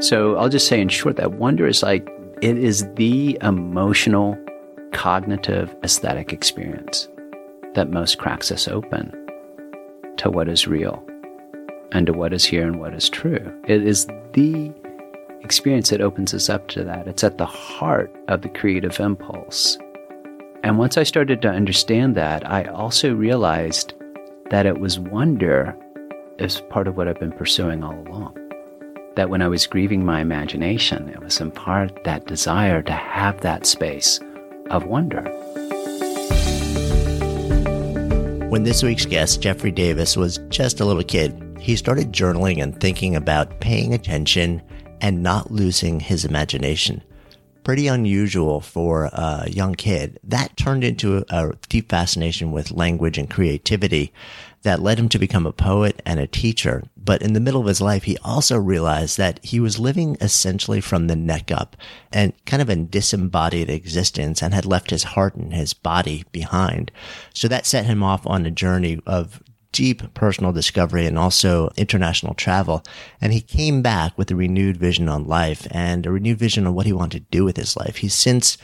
So I'll just say in short that wonder is like it is the emotional, cognitive, aesthetic experience that most cracks us open to what is real and to what is here and what is true. It is the experience that opens us up to that. It's at the heart of the creative impulse. And once I started to understand that, I also realized that it was wonder as part of what I've been pursuing all along. That when I was grieving my imagination, it was in part that desire to have that space of wonder. When this week's guest, Jeffrey Davis, was just a little kid, he started journaling and thinking about paying attention and not losing his imagination. Pretty unusual for a young kid. That turned into a deep fascination with language and creativity that led him to become a poet and a teacher. But in the middle of his life, he also realized that he was living essentially from the neck up and kind of a disembodied existence and had left his heart and his body behind. So that set him off on a journey of deep personal discovery and also international travel. And he came back with a renewed vision on life and a renewed vision on what he wanted to do with his life. He's since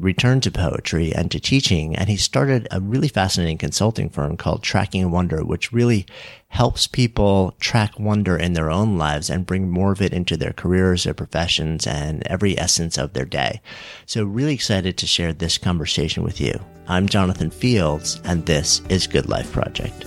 returned to poetry and to teaching, and he started a really fascinating consulting firm called Tracking Wonder, which really helps people track wonder in their own lives and bring more of it into their careers, their professions, and every essence of their day. So really excited to share this conversation with you. I'm Jonathan Fields, and this is Good Life Project.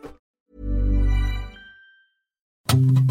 thank you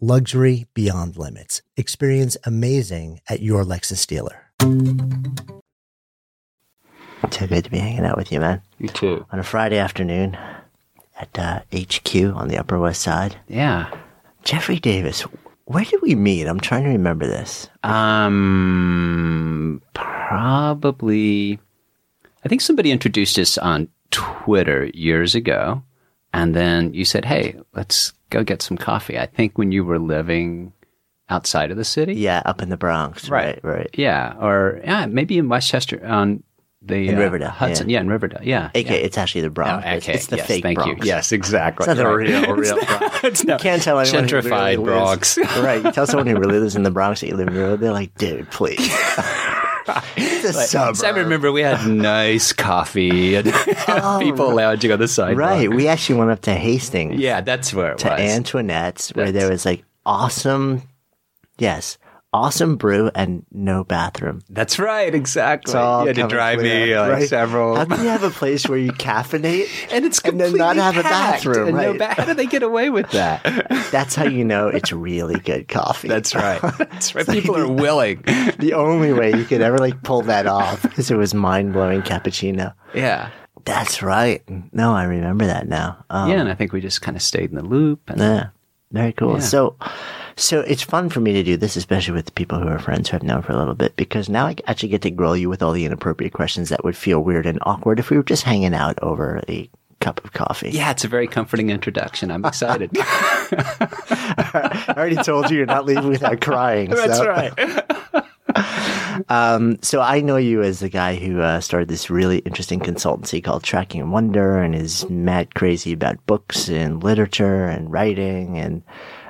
luxury beyond limits. Experience amazing at your Lexus dealer. So good to be hanging out with you, man. You too. On a Friday afternoon at uh, HQ on the Upper West Side. Yeah. Jeffrey Davis, where did we meet? I'm trying to remember this. Um, probably. I think somebody introduced us on Twitter years ago, and then you said, "Hey, let's go get some coffee." I think when you were living outside of the city. Yeah, up in the Bronx. Right, right. Yeah, or yeah, maybe in Westchester on the In uh, Riverdale, Hudson. yeah. Yeah, in Riverdale. Yeah. AK, yeah. it's actually the Bronx. Oh, It's- okay. It's, the yes, fake thank Bronx. you. Yes, exactly. It's not the Right. real, real Bronx. It's You can't tell anyone really gentrified lives- Bronx. right. You tell someone who really lives in the Bronx that you live in Riverdale, they're like, dude, please. It's a suburb. I remember we had nice coffee and oh. people lounging on the. Oh, Right. We actually went up to Hastings. Yeah, that's where it to was. Antoinette's, where there was like awesome, yes, awesome brew and no bathroom. That's right, exactly. All you had to drive me like right? several. How can you have a place where you caffeinate and it's and then not have a bathroom? and no Right? ba- how do they get away with that? That's how you know it's really good coffee. That's right. That's right. People are willing. the only way you could ever like pull that off is it was mind blowing cappuccino. Yeah. That's right. No, I remember that now. Um, yeah, and I think we just kind of stayed in the loop. And Yeah. Very cool. Yeah. So, so it's fun for me to do this, especially with the people who are friends who I've known for a little bit, because now I actually get to grill you with all the inappropriate questions that would feel weird and awkward if we were just hanging out over a cup of coffee. yeah, it's a very comforting introduction. I'm excited. I already told you you're not leaving without crying. That's so. right. Um, so I know you as the guy who uh, started this really interesting consultancy called Tracking and Wonder and is mad crazy about books and literature and writing. And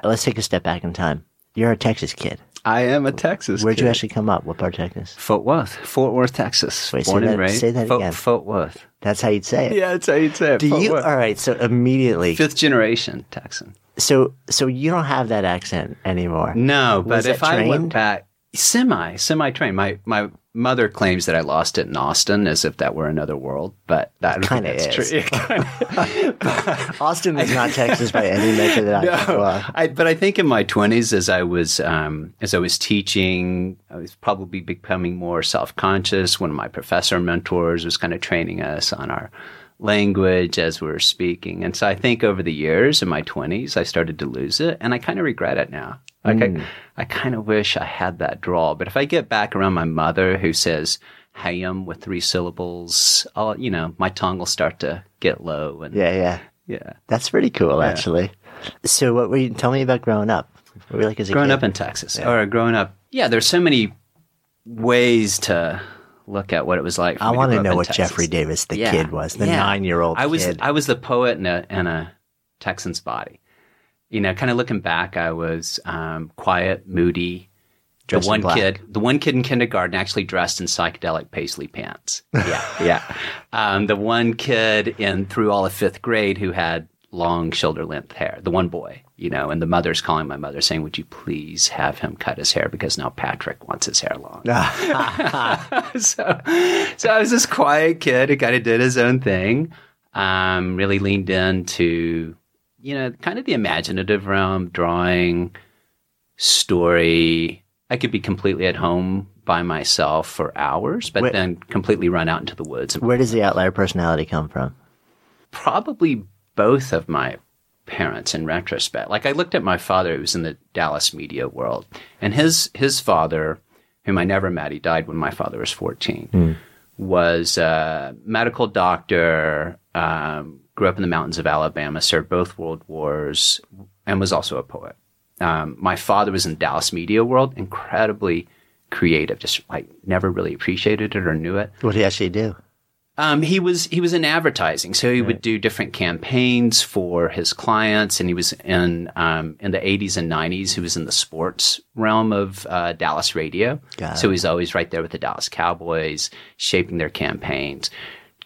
let's take a step back in time. You're a Texas kid. I am a Texas. Where'd you actually come up? What part of Texas? Fort Worth, Fort Worth, Texas. Wait, say Born and that- raised. say that Fort, again. Fort Worth. That's how you'd say it. Yeah, that's how you'd say it. Do Fort you? Worth. All right. So immediately, Fifth generation Texan. so so you don't have that accent anymore. No, but if that I went trained? back, semi, semi trained. My my mother claims that I lost it in Austin, as if that were another world. But that Kinda that's is. true. Austin is not Texas by any measure that I can go no. I, but I think in my twenties, as I was um, as I was teaching, I was probably becoming more self conscious. One of my professor mentors was kind of training us on our language as we were speaking, and so I think over the years in my twenties, I started to lose it, and I kind of regret it now. Like I, hmm. I kind of wish I had that draw. But if I get back around my mother who says "ham" um, with three syllables, I'll, you know, my tongue will start to get low, and Yeah, yeah. yeah. That's pretty cool, actually. So, what were you? Tell me about growing up. What were you like as a growing kid? up in Texas or growing up. Yeah, there's so many ways to look at what it was like. For I want to know what Texas. Jeffrey Davis, the Yeah, kid, was. The yeah. nine-year-old I was kid. I was the poet in a in a Texan's body. You know, kind of looking back, I was um, quiet, moody. Dressed the one kid, the one kid in kindergarten, actually dressed in psychedelic paisley pants. Yeah, yeah. Um, the one kid in through all of fifth grade who had long shoulder length hair. The one boy, you know, and the mother's calling my mother saying, "Would you please have him cut his hair because now Patrick wants his hair long." so, so I was this quiet kid who kind of did his own thing. Um, really leaned into, you know, kind of the imaginative realm, drawing, story. I could be completely at home by myself for hours, but Wait. then completely run out into the woods. Where does the outlier personality come from? probably both of my parents in retrospect. Like I looked at my father who was in the Dallas media world and his his father, whom I never met, he died when my father was 14, was a medical doctor, um, grew up in the mountains of Alabama, served both world wars, and was also a poet. Um, my father was in Dallas media world, incredibly creative, just like never really appreciated it or knew it. What did he actually do? Um, he was he was in advertising, so he would do different campaigns for his clients, and he was in um, in the eighties and nineties. He was in the sports realm of uh, Dallas radio, so he's always right there with the Dallas Cowboys, shaping their campaigns,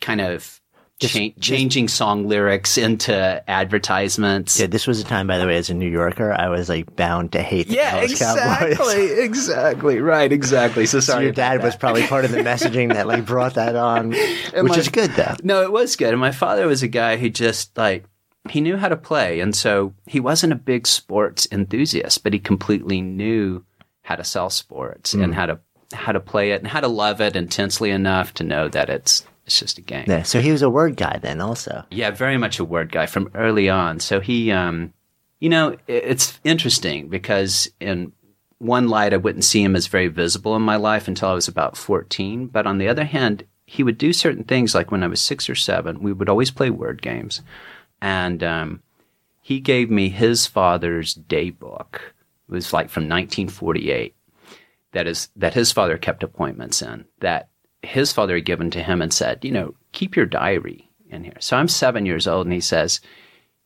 kind of cha- changing song lyrics into advertisements. Yeah, this was a time, by the way, as a New Yorker, I was like bound to hate the Yeah, Dallas exactly, Cowboys. exactly, right, exactly. So So sorry. your dad was probably part of the messaging that like brought that on, which my- is good though. No, it was good. And my father was a guy who just like he knew how to play, and so he wasn't a big sports enthusiast, but he completely knew how to sell sports Mm. and how to how to play it and how to love it intensely enough to know that it's it's just a game. Yeah, so he was a word guy then, also. Yeah, very much a word guy from early on. So he, um, you know, it's interesting because in one light, I wouldn't see him as very visible in my life until I was about 14. But on the other hand, he would do certain things like when I was six or seven, we would always play word games. And um, he gave me his father's day book. It was like from 1948 that is that his father kept appointments in that his father had given to him and said, you know, keep your diary in here. So I'm seven years old and he says,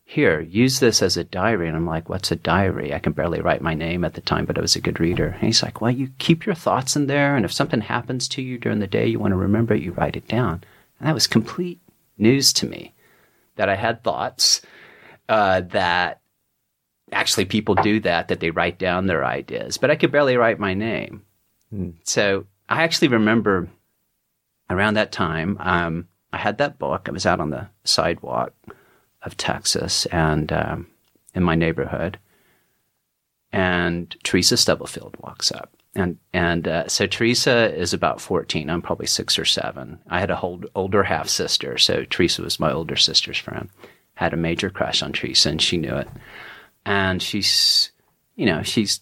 here, use this as a diary. And I'm like, what's a diary? I can barely write my name at the time, but I was a good reader. And he's like, well, you keep your thoughts in there. And if something happens to you during the day, you want to remember it, you write it down. And that was complete news to me that I had thoughts uh, that actually people do that that they write down their ideas, but I could barely write my name. So I actually remember around that time, um, I had that book. I was out on the sidewalk of Texas and um, in my neighborhood, and Teresa Stubblefield walks up. And and uh, so Teresa is about fourteen. I'm probably six or seven. I had a hold, older half sister, so Teresa was my older sister's friend. Had a major crush on Teresa, and she knew it. And she's, you know, she's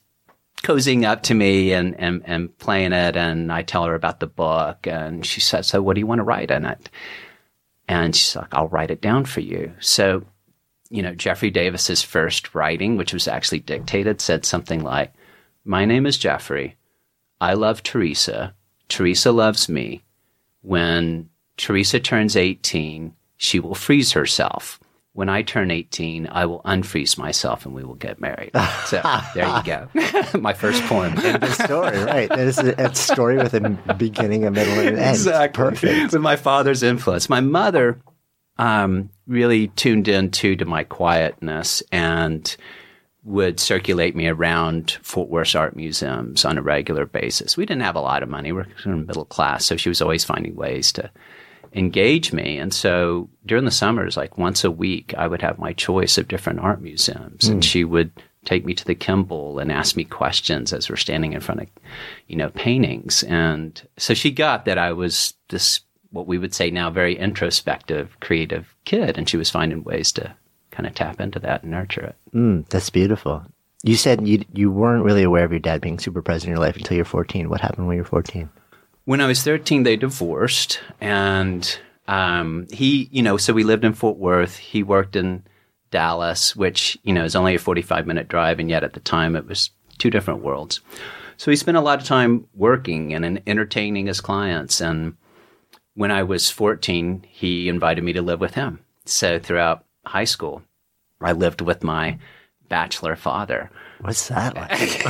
cozying up to me and, and, and playing it. And I tell her about the book. And she says, So, what do you want to write in it? And she's like, I'll write it down for you. So, you know, Jeffrey Davis's first writing, which was actually dictated, said something like, My name is Jeffrey. I love Teresa. Teresa loves me. When Teresa turns 18, she will freeze herself. When I turn 18, I will unfreeze myself and we will get married. So there you go. My first poem. the story, right? It's a, a story with a beginning, a middle, and an end. Exactly. Perfect. With my father's influence. My mother um, really tuned into to my quietness and would circulate me around Fort Worth art museums on a regular basis. We didn't have a lot of money. We're middle class, so she was always finding ways to engage me. And so during the summers, like once a week, I would have my choice of different art museums, and she would take me to the Kimbell and ask me questions as we're standing in front of, you know, paintings. And so she got that I was this, what we would say now, very introspective, creative kid, and she was finding ways to kind of tap into that and nurture it. Mm, that's beautiful. You said you you weren't really aware of your dad being super present in your life until you're 14. What happened when you were 14? When I was 13, they divorced, and um, he, you know, so we lived in Fort Worth. He worked in Dallas, which, you know, is only a 45 minute drive, and yet at the time it was two different worlds. So he spent a lot of time working and entertaining his clients. And when I was 14, he invited me to live with him. So throughout high school, I lived with my bachelor father. What's that like?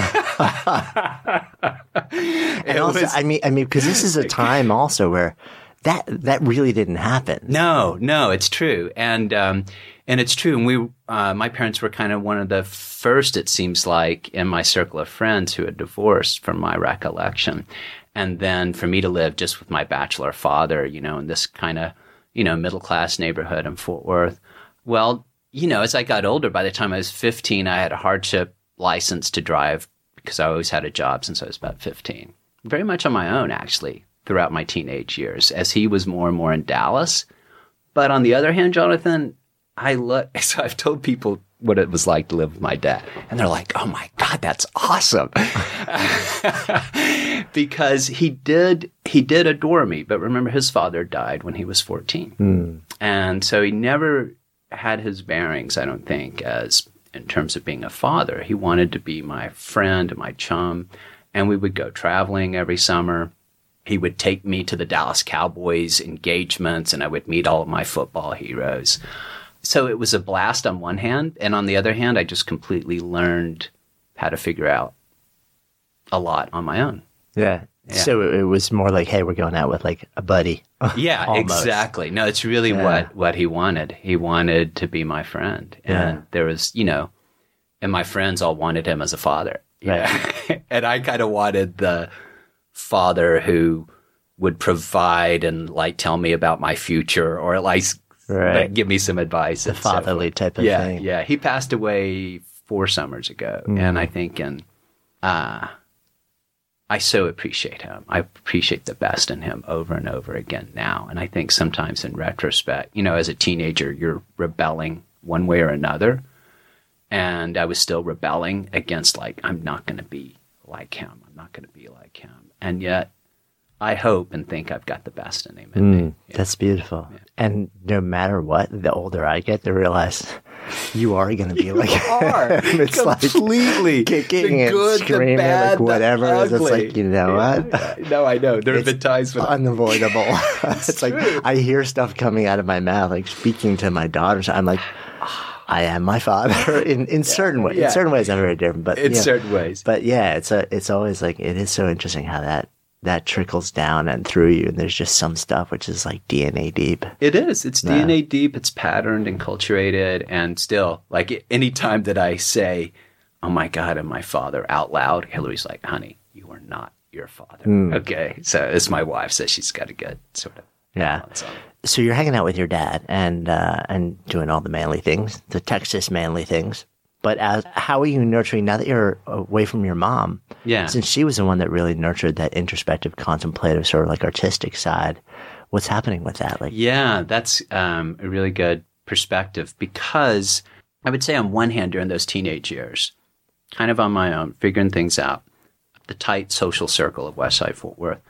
and also, was- I mean, I mean, because this is a time also where that that really didn't happen. No, no, it's true, and um, and it's true. And we, uh, my parents were kind of one of the first, it seems like, in my circle of friends who had divorced, from my recollection. And then for me to live just with my bachelor father, you know, in this kind of, you know, middle class neighborhood in Fort Worth. Well, you know, as I got older, by the time I was 15, I had a hardship license to drive because I always had a job since I was about 15. Very much on my own, actually, throughout my teenage years, as he was more and more in Dallas. But on the other hand, Jonathan, I look, so I've told people what it was like to live with my dad. And they're like, oh my God, that's awesome. because he did, he did adore me. But remember, his father died when he was 14. Hmm. And so he never had his bearings, I don't think, as in terms of being a father. He wanted to be my friend my chum. And we would go traveling every summer he would take me to the Dallas Cowboys engagements and I would meet all of my football heroes. So it was a blast on one hand. And on the other hand, I just completely learned how to figure out a lot on my own. Yeah. So it, was more like, hey, we're going out with like a buddy. Yeah, exactly. No, it's really Yeah. what, what he wanted. He wanted to be my friend. And Yeah. there was, you know, and my friends all wanted him as a father. Right. and I kind of wanted the father who would provide and like tell me about my future or like, Right. like, give me some advice. The and so fatherly type of yeah, thing. Mm. Yeah, he passed away four summers ago, and I think in uh, I so appreciate him. I appreciate the best in him over and over again now, and I think sometimes in retrospect, you know, as a teenager, you're rebelling one way or another, and I was still rebelling against like I'm not going to be like him. I'm not going to be like him, and yet. I hope and think I've got the best in him. Mm, That's beautiful. And no matter what, the older I get, the realize you are going to be like are it's completely like kicking the and good, the screaming, bad, like whatever. it is. Ugly. like you know what? no, I know. There have It's been times when unavoidable. it's like I hear stuff coming out of my mouth, like speaking to my daughters. I'm like, I am my father in, in certain ways. Yeah. In certain ways, I'm very different, but in yeah. certain ways. But yeah, it's a, it's always like it is so interesting how that that trickles down and through you, and there's just some stuff which is like DNA deep. It is. It's Yeah. DNA deep. It's patterned and culturated. And still, like any time that I say, "Oh my God, I'm my father" out loud, Hillary's like, "Honey, you are not your father." Hmm. Okay, so as my wife says, she's got a good sort of Yeah. balance on it. So you're hanging out with your dad and uh, and doing all the manly things, the Texas manly things. But as how are you nurturing now that you're away from your mom? Yeah. Since she was the one that really nurtured that introspective, contemplative, sort of like artistic side. What's happening with that? Like, Yeah, that's um, a really good perspective because I would say, on one hand, during those teenage years, kind of on my own, figuring things out, the tight social circle of West Side Fort Worth,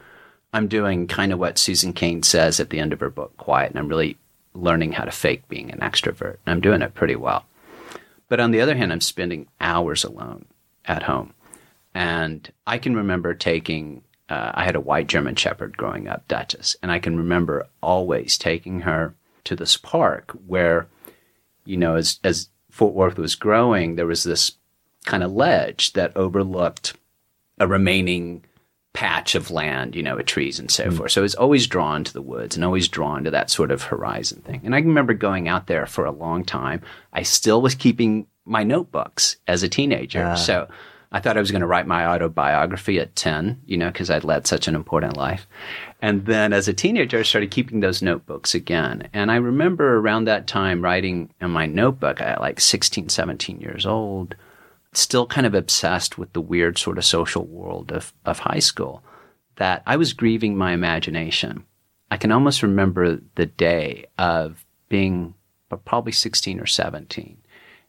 I'm doing kind of what Susan Cain says at the end of her book, Quiet, and I'm really learning how to fake being an extrovert. And I'm doing it pretty well. But on the other hand, I'm spending hours alone at home. And I can remember taking, uh, I had a white German Shepherd growing up, Duchess, and I can remember always taking her to this park where, you know, as, as Fort Worth was growing, there was this kind of ledge that overlooked a remaining patch of land, you know, with trees and so hmm. forth. So I was always drawn to the woods and always drawn to that sort of horizon thing. And I remember going out there for a long time. I still was keeping my notebooks as a teenager. Ah. So I thought I was going to write my autobiography at 10, you know, because I'd led such an important life. And then as a teenager, I started keeping those notebooks again. And I remember around that time writing in my notebook at like 16, 17 years old, still kind of obsessed with the weird sort of social world of, of high school, that I was grieving my imagination. I can almost remember the day of being probably 16 or 17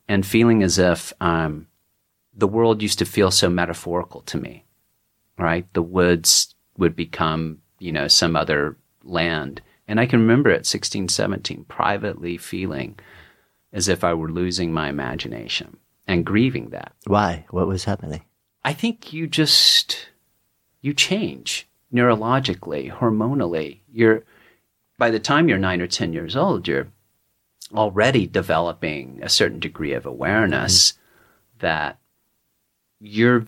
and feeling as if um, the world used to feel so metaphorical to me, right? The woods would become, you know, some other land. And I can remember at 16, 17, privately feeling as if I were losing my imagination and grieving that. why? What was happening? I think you just you change neurologically, hormonally. You're by the time you're nine or ten years old, you're already developing a certain degree of awareness mm-hmm. that you're.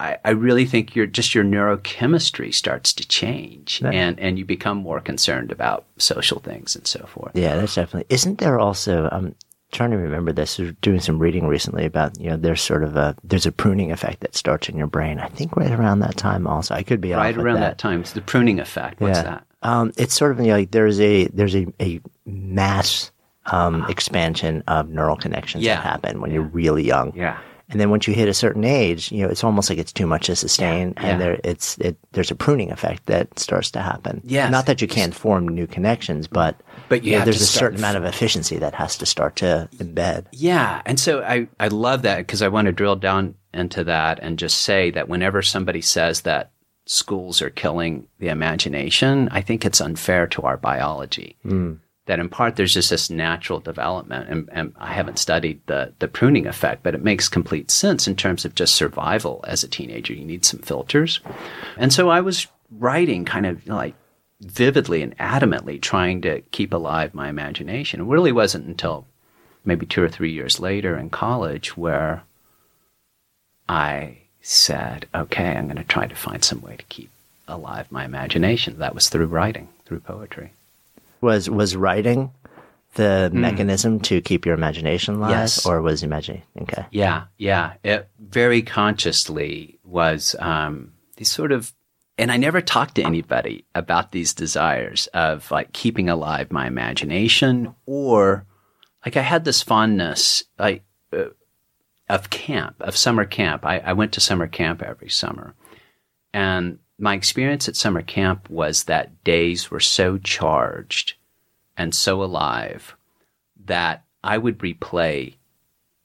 I, I really think your just your neurochemistry starts to change, Yeah. and and you become more concerned about social things and so forth. Yeah, that's definitely. Isn't there also? I'm trying to remember this. Doing some reading recently about you know there's sort of a there's a pruning effect that starts in your brain. I think right around that time also. I could be Right around that. time, it's the pruning effect. What's that? Um, it's sort of you know, like there's a there's a, a mass um, expansion of neural connections Yeah. that happen when you're really young. Yeah. And then once you hit a certain age, you know, it's almost like it's too much to sustain, Yeah. and there it's it there's a pruning effect that starts to happen. Yes. Not that you can't form new connections, but But you know, there's a certain amount of efficiency that has to start to embed. Yeah. And so I, I love that because I want to drill down into that and just say that whenever somebody says that schools are killing the imagination, I think it's unfair to our biology. Hmm. That in part there's just this natural development. And, and I haven't studied the, the pruning effect, but it makes complete sense in terms of just survival as a teenager. You need some filters. And so I was writing kind of like vividly and adamantly trying to keep alive my imagination. It really wasn't until maybe two or three years later in college where I said, okay, I'm going to try to find some way to keep alive my imagination. That was through writing, through poetry. Was was writing the mechanism to keep your imagination alive. Yes. or was imagining? Okay. Yeah, yeah. It very consciously was um, these sort of, and I never talked to anybody about these desires of like keeping alive my imagination or like I had this fondness like uh, of camp, of summer camp. I, I went to summer camp every summer. And my experience at summer camp was that days were so charged and so alive that I would replay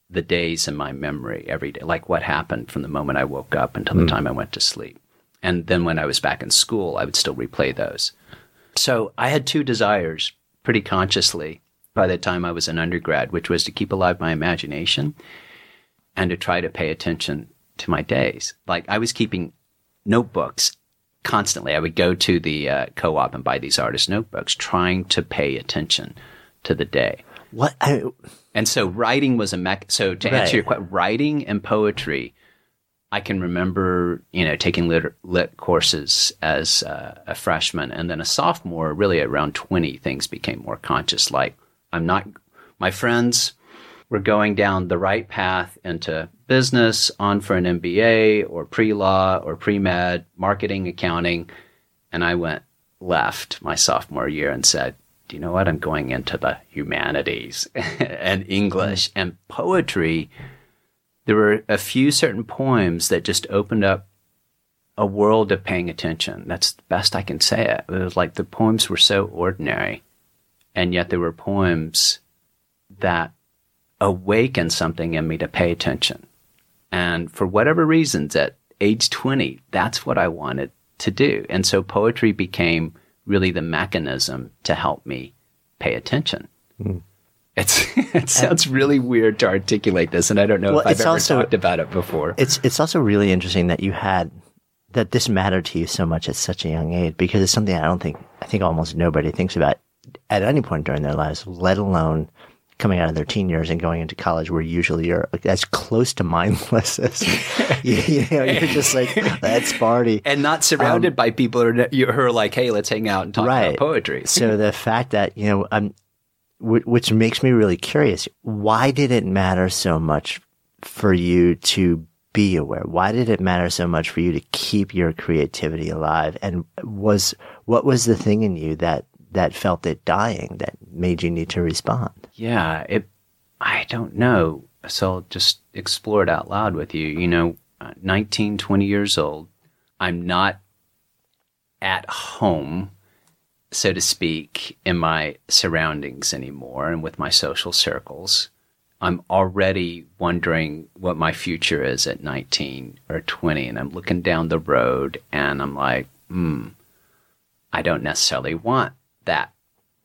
the days in my memory every day, like what happened from the moment I woke up until the hmm. time I went to sleep. And then when I was back in school, I would still replay those. So I had two desires pretty consciously by the time I was an undergrad, which was to keep alive my imagination and to try to pay attention to my days. Like I was keeping notebooks constantly. I would go to the uh, co-op and buy these artist notebooks, trying to pay attention to the day. What I, And so writing was a mech. So to answer your question, writing and poetry I can remember, you know, taking lit, lit courses as uh, a freshman and then a sophomore, really around 20, things became more conscious. Like, I'm not, my friends were going down the right path into business, on for an MBA or pre law or pre med, marketing, accounting. And I went left my sophomore year and said, do you know what? I'm going into the humanities and English mm. and poetry. There were a few certain poems that just opened up a world of paying attention. That's the best I can say it. It was like the poems were so ordinary, and yet there were poems that awakened something in me to pay attention. And for whatever reasons, at age 20, that's what I wanted to do. And so poetry became really the mechanism to help me pay attention. Mm. It's, it sounds and, really weird to articulate this, and I don't know well, if I've ever also, talked about it before. It's it's also really interesting that you had that this mattered to you so much at such a young age because it's something I don't think I think almost nobody thinks about at any point during their lives, let alone coming out of their teen years and going into college where usually you're as close to mindless as you, you know you're just like let's party and not surrounded um, by people who are like hey let's hang out and talk right. about poetry. So the fact that you know I'm which makes me really curious why did it matter so much for you to be aware? Why did it matter so much for you to keep your creativity alive? And was what was the thing in you that that felt it dying that made you need to respond? Yeah, it. I don't know. So I'll just explore it out loud with you. You know, uh, 19, 20 years old. I'm not at home, so to speak, in my surroundings anymore and with my social circles. I'm already wondering what my future is at 19 or 20. And I'm looking down the road and I'm like, hmm, I don't necessarily want that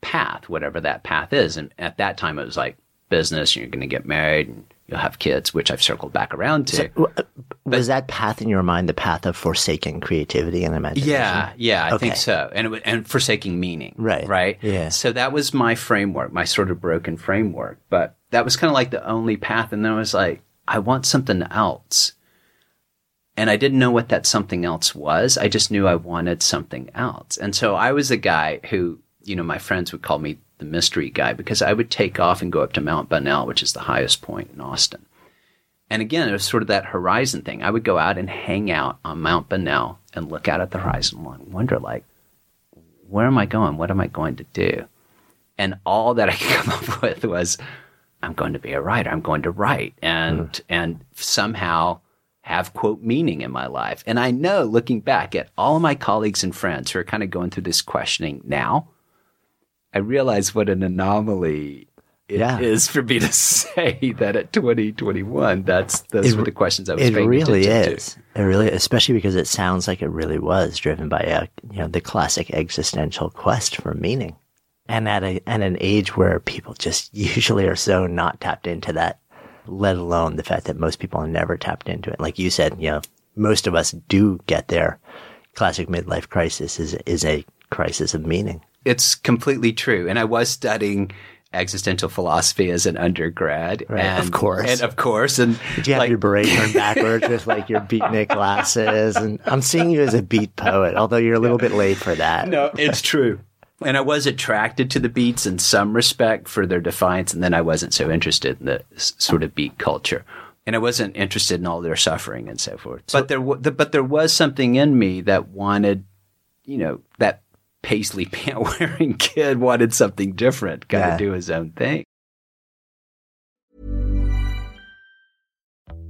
path, whatever that path is. And at that time, it was like business, and you're going to get married and you'll have kids, which I've circled back around to. So, uh, was that path in your mind the path of forsaking creativity and imagination? Yeah, yeah, I okay. think so. And it, and forsaking meaning, right? Right. Yeah. So that was my framework, my sort of broken framework. But that was kind of like the only path. And then I was like, I want something else. And I didn't know what that something else was. I just knew I wanted something else. And so I was a guy who you know, my friends would call me the mystery guy because I would take off and go up to Mount Bunnell, which is the highest point in Austin. And again, it was sort of that horizon thing. I would go out and hang out on Mount Bunnell and look out at the horizon and wonder, like, where am I going? What am I going to do? And all that I could come up with was, I'm going to be a writer. I'm going to write and, mm. and somehow have quote meaning in my life. And I know looking back at all of my colleagues and friends who are kind of going through this questioning now, I realize what an anomaly it yeah. is for me to say that at 2021, that's those it, were the questions I was. It really is. To. It really, especially because it sounds like it really was driven by a you know the classic existential quest for meaning, and at a at an age where people just usually are so not tapped into that. Let alone the fact that most people are never tapped into it. Like you said, you know, most of us do get there. Classic midlife crisis is is a crisis of meaning it's completely true. And I was studying existential philosophy as an undergrad. Right, and, of course. And of course. And Did you have like, your beret turned backwards with like your beatnik glasses? And I'm seeing you as a beat poet, although you're a little bit late for that. No, it's true. And I was attracted to the beats in some respect for their defiance. And then I wasn't so interested in the sort of beat culture. And I wasn't interested in all their suffering and so forth. So, but there, w- but there was something in me that wanted, you know, that paisley pant wearing kid wanted something different, got to yeah. do his own thing.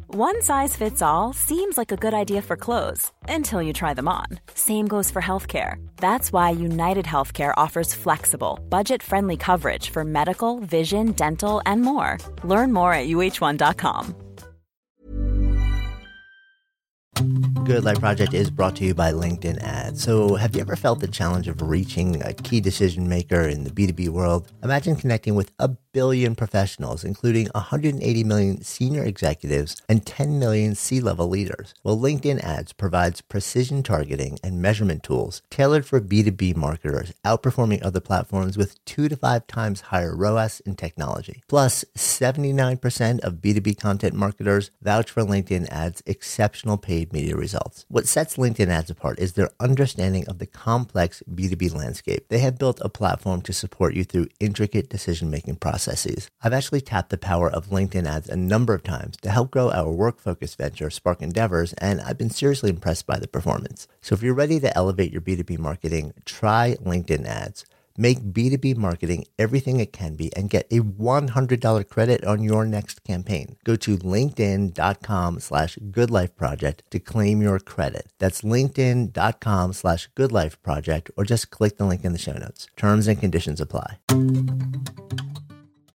One size fits all seems like a good idea for clothes until you try them on. Same goes for healthcare. That's why United Healthcare offers flexible, budget friendly coverage for medical, vision, dental, and more. Learn more at uh1.com. Good Life Project is brought to you by LinkedIn Ads. So, have you ever felt the challenge of reaching a key decision maker in the B2B world? Imagine connecting with a billion professionals, including 180 million senior executives and 10 million C level leaders. Well, LinkedIn ads provides precision targeting and measurement tools tailored for B2B marketers, outperforming other platforms with two to five times higher ROAS in technology. Plus, 79% of B2B content marketers vouch for LinkedIn ads' exceptional paid media results. What sets LinkedIn ads apart is their understanding of the complex B2B landscape. They have built a platform to support you through intricate decision making processes. I've actually tapped the power of LinkedIn ads a number of times to help grow our work focused venture, Spark Endeavors, and I've been seriously impressed by the performance. So if you're ready to elevate your B2B marketing, try LinkedIn ads. Make B2B marketing everything it can be and get a $100 credit on your next campaign. Go to linkedin.com slash goodlifeproject to claim your credit. That's linkedin.com slash goodlifeproject or just click the link in the show notes. Terms and conditions apply.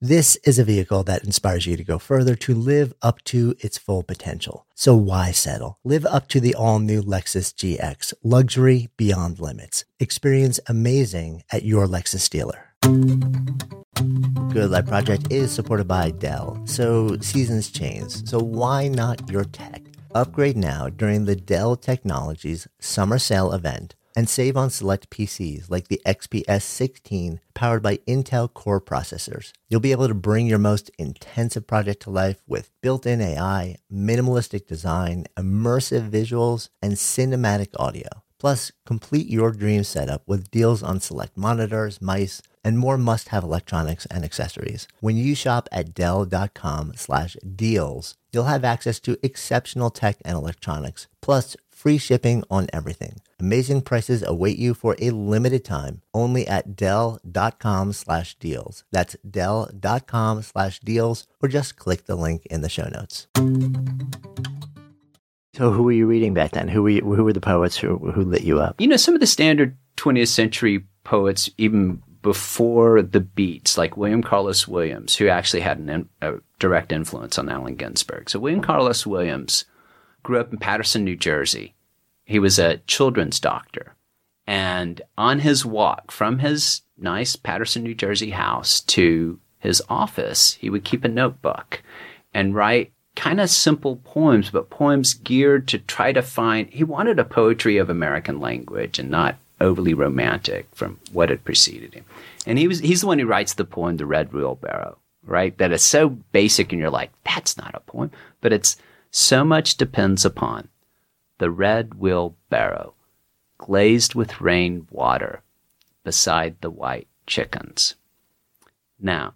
This is a vehicle that inspires you to go further to live up to its full potential. So why settle? Live up to the all new Lexus GX, luxury beyond limits. Experience amazing at your Lexus dealer. Good Life Project is supported by Dell, so seasons change. So why not your tech? Upgrade now during the Dell Technologies Summer Sale event and save on select PCs like the XPS 16 powered by Intel Core processors. You'll be able to bring your most intensive project to life with built in AI, minimalistic design, immersive visuals, and cinematic audio. Plus, complete your dream setup with deals on select monitors, mice, and more must-have electronics and accessories. When you shop at Dell.com slash deals, you'll have access to exceptional tech and electronics, plus free shipping on everything. Amazing prices await you for a limited time only at Dell.com slash deals. That's Dell.com slash deals, or just click the link in the show notes. So, who were you reading back then? Who were you, who were the poets who who lit you up? You know, some of the standard 20th century poets, even before the Beats, like William Carlos Williams, who actually had an, a direct influence on Allen Ginsberg. So, William Carlos Williams grew up in Paterson, New Jersey. He was a children's doctor. And on his walk from his nice Paterson, New Jersey house to his office, he would keep a notebook and write kind of simple poems, but poems geared to try to find, he wanted a poetry of American language and not overly romantic from what had preceded him. And he was, he's the one who writes the poem, The Red Wheelbarrow, right? That is so basic and you're like, that's not a poem, but it's so much depends upon the red wheelbarrow glazed with rain water beside the white chickens. Now,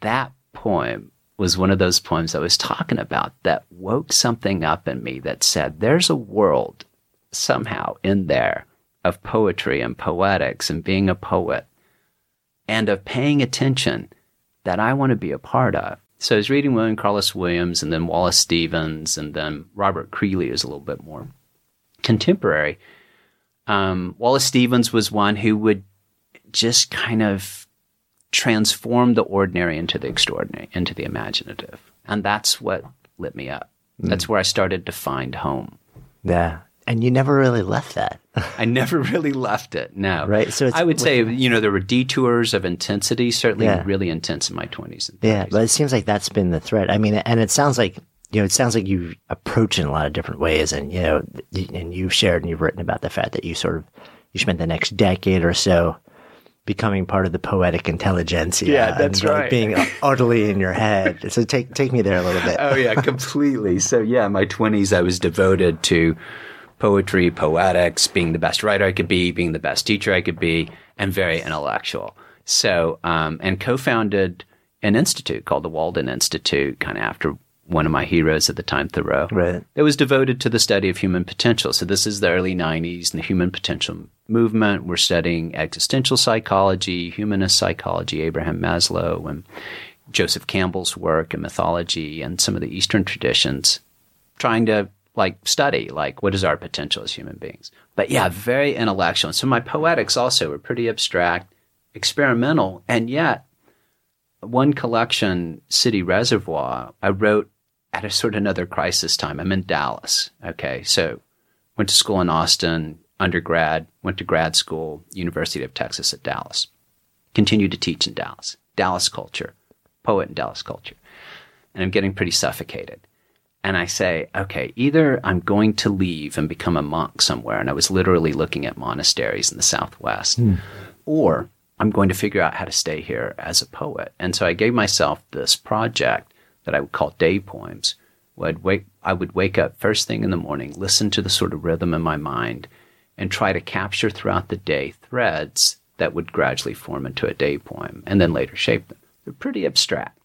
that poem was one of those poems I was talking about that woke something up in me that said there's a world somehow in there of poetry and poetics and being a poet and of paying attention that I want to be a part of. So I was reading William Carlos Williams and then Wallace Stevens and then Robert Creeley is a little bit more contemporary. Um, Wallace Stevens was one who would just kind of transform the ordinary into the extraordinary, into the imaginative. And that's what lit me up. Mm. That's where I started to find home. Yeah. And you never really left that. I never really left it. No. Right. So I would say, you know, there were detours of intensity, certainly yeah. really intense in my 20s and 30s. Yeah. But it seems like that's been the thread. I mean, and it sounds like, you know, it sounds like you approach in a lot of different ways. And, you know, and you've shared and you've written about the fact that you sort of, you spent the next decade or so becoming part of the poetic intelligentsia. Yeah, that's and, right. Like, being utterly in your head. So take take me there a little bit. oh yeah, completely. So yeah, my twenties, I was devoted to poetry, poetics, being the best writer I could be, being the best teacher I could be, and very intellectual. So, um, and co-founded an institute called the Walden Institute, kind of after one of my heroes at the time, Thoreau. Right. It was devoted to the study of human potential. So this is the early 90s and the human potential movement. We're studying existential psychology, humanist psychology, Abraham Maslow, and Joseph Campbell's work and mythology and some of the Eastern traditions, trying to like study like what is our potential as human beings. But yeah, very intellectual. And so my poetics also were pretty abstract, experimental, and yet one collection, City Reservoir, I wrote at a sort of another crisis time. I'm in Dallas. Okay. So went to school in Austin, undergrad, went to grad school, University of Texas at Dallas. Continued to teach in Dallas. Dallas culture, poet in Dallas culture. And I'm getting pretty suffocated. And I say, okay, either I'm going to leave and become a monk somewhere. And I was literally looking at monasteries in the Southwest, hmm. or I'm going to figure out how to stay here as a poet. And so I gave myself this project that I would call day poems. Where I'd wake, I would wake up first thing in the morning, listen to the sort of rhythm in my mind, and try to capture throughout the day threads that would gradually form into a day poem and then later shape them. They're pretty abstract,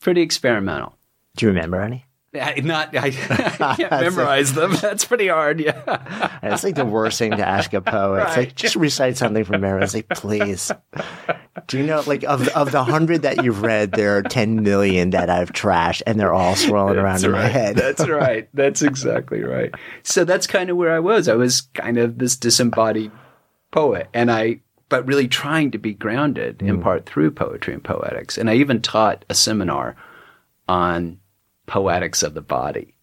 pretty experimental. Do you remember any? I, not, I, I can't memorize them. That's pretty hard. Yeah. It's like the worst thing to ask a poet. It's like just recite something from memory. It's like, please. Do you know, like of of the hundred that you've read, there are ten million that I've trashed, and they're all swirling around in my head. That's right. That's exactly right. So that's kind of where I was. I was kind of this disembodied poet, and I, but really trying to be grounded in mm. part through poetry and poetics. And I even taught a seminar on poetics of the body.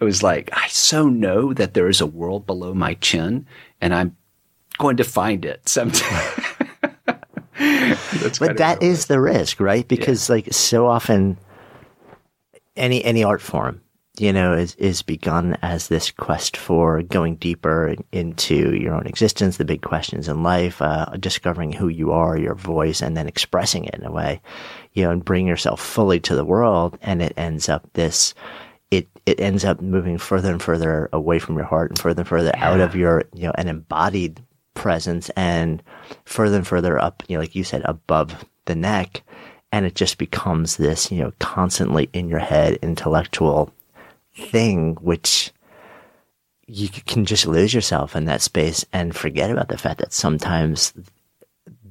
It was like, I so know that there is a world below my chin, and I'm going to find it sometime. That's but that is of that how it is the risk, right? Because like so often, any any art form, you know, is is begun as this quest for going deeper into your own existence, the big questions in life, uh, discovering who you are, your voice, and then expressing it in a way, you know, and bring yourself fully to the world. And it ends up this. It, it ends up moving further and further away from your heart and further and further out of your you know an embodied presence and further and further up, you know, like you said, above the neck. And it just becomes this, you know, constantly in your head intellectual thing, which you can just lose yourself in that space and forget about the fact that sometimes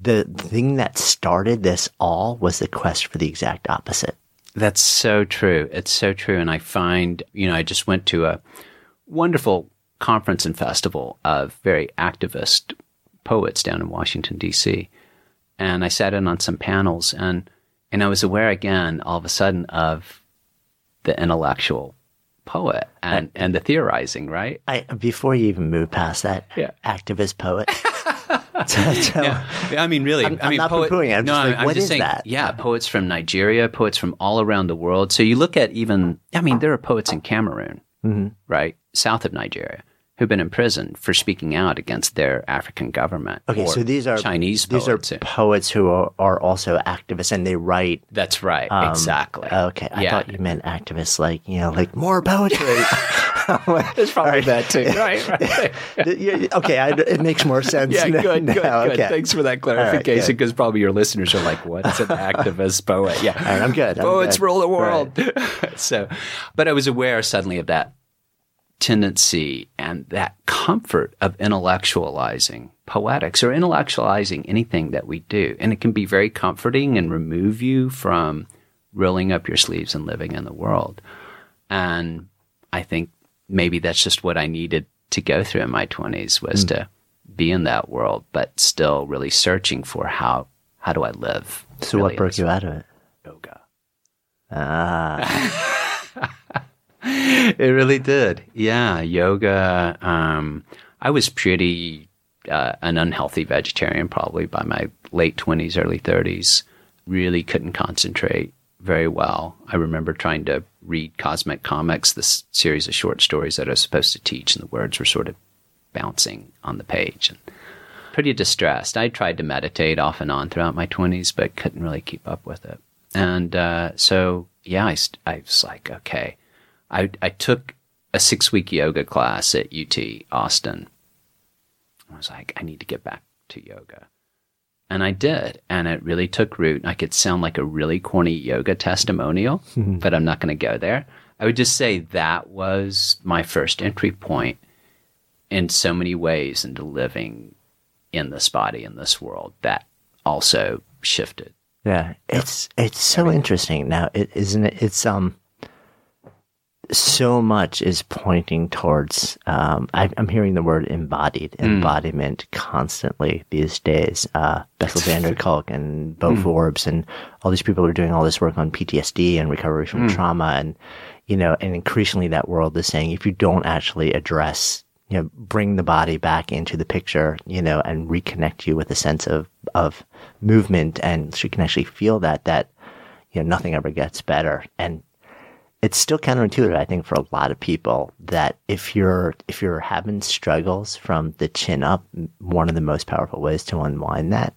the thing that started this all was the quest for the exact opposite. That's so true. It's so true. And I find, you know, I just went to a wonderful conference and festival of very activist poets down in Washington, D.C. And I sat in on some panels and, and I was aware again, all of a sudden, of the intellectual poet and, and the theorizing, right? I, before you even move past that, Yeah. activist poet. So- so- Yeah, I mean, really. I'm- I I'm mean, not poo-pooing it. I'm no, just like, I'm what just is saying, that? Yeah, poets from Nigeria, poets from all around the world. So you look at even, I mean, there are poets in Cameroon, Mm-hmm. right, south of Nigeria, who've been imprisoned for speaking out against their African government. Okay, so these are Chinese These poets. are poets who are, are also activists, and they write. That's right, um, exactly. Okay, I yeah. thought you meant activists, like you know, like more poetry. There's probably that too. Right, right. Okay, I, it makes more sense. Yeah, now. good, good, good. Okay. Thanks for that clarification because probably your listeners are like, what's an activist poet? Yeah. Right, I'm good. I'm Poets good. rule the Right. world. so, but I was aware suddenly of that tendency and that comfort of intellectualizing poetics or intellectualizing anything that we do. And it can be very comforting and remove you from rolling up your sleeves and living in the world. And I think maybe that's just what I needed to go through in my 20s was to be in that world, but still really searching for how, how do I live? So, really what broke you out of it? Yoga. Ah, It really did. Yeah, yoga. Um, I was pretty uh, an unhealthy vegetarian probably by my late twenties, early thirties. Really couldn't concentrate very well. I remember trying to read Cosmicomics, this series of short stories that I was supposed to teach, and the words were sort of bouncing on the page. And pretty distressed. I tried to meditate off and on throughout my twenties, but couldn't really keep up with it. And uh, so, yeah, I, I was like, okay. I, I took a six week yoga class at UT Austin. I was like, I need to get back to yoga. And I did. And it really took root. I could sound like a really corny yoga testimonial, but I'm not going to go there. I would just say that was my first entry point in so many ways into living in this body, in this world, that also shifted. Yeah, it's it's so interesting now, is isn't it? It's um, so much is pointing towards. Um, I, I'm hearing the word embodied, embodiment constantly these days. Uh, Bessel van der Kolk and Bo Forbes and all these people are doing all this work on PTSD and recovery from trauma, and you know, and increasingly that world is saying if you don't actually address you know, bring the body back into the picture, you know, and reconnect you with a sense of, of movement and so you can actually feel that, that, you know, nothing ever gets better. And it's still counterintuitive, I think, for a lot of people that if you're, if you're having struggles from the chin up, one of the most powerful ways to unwind that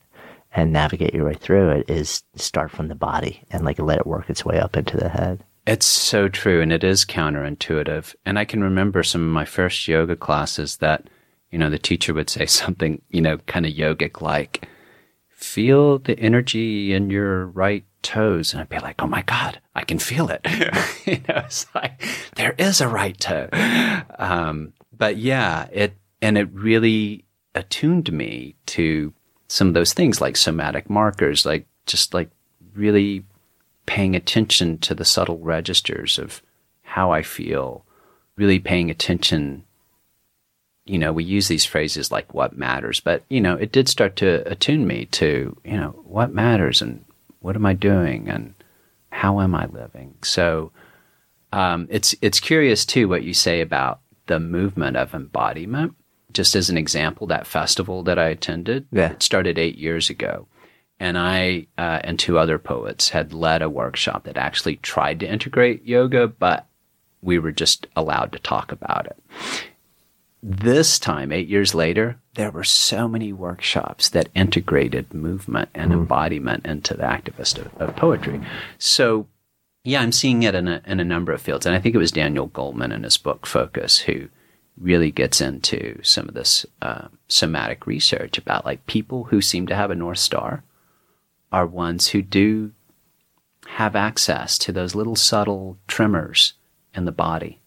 and navigate your way through it is start from the body and like let it work its way up into the head. It's so true, and it is counterintuitive. And I can remember some of my first yoga classes that, you know, the teacher would say something, you know, kind of yogic like, feel the energy in your right toes. And I'd be like, oh my God, I can feel it. you know, it's like, there is a right toe. Um, but yeah, it, and it really attuned me to some of those things like somatic markers, like just like really paying attention to the subtle registers of how I feel, really paying attention. You know, we use these phrases like what matters, but, you know, it did start to attune me to, you know, what matters and what am I doing and how am I living? So um, it's, it's curious too what you say about the movement of embodiment. Just as an example, that festival that I attended, Yeah. it started eight years ago and I uh, and two other poets had led a workshop that actually tried to integrate yoga, but we were just allowed to talk about it. This time, eight years later, there were so many workshops that integrated movement and embodiment into the activist of, of poetry. So, yeah, I'm seeing it in a, in a number of fields. And I think it was Daniel Goleman in his book Focus who really gets into some of this uh, somatic research about like people who seem to have a North Star are ones who do have access to those little subtle tremors in the body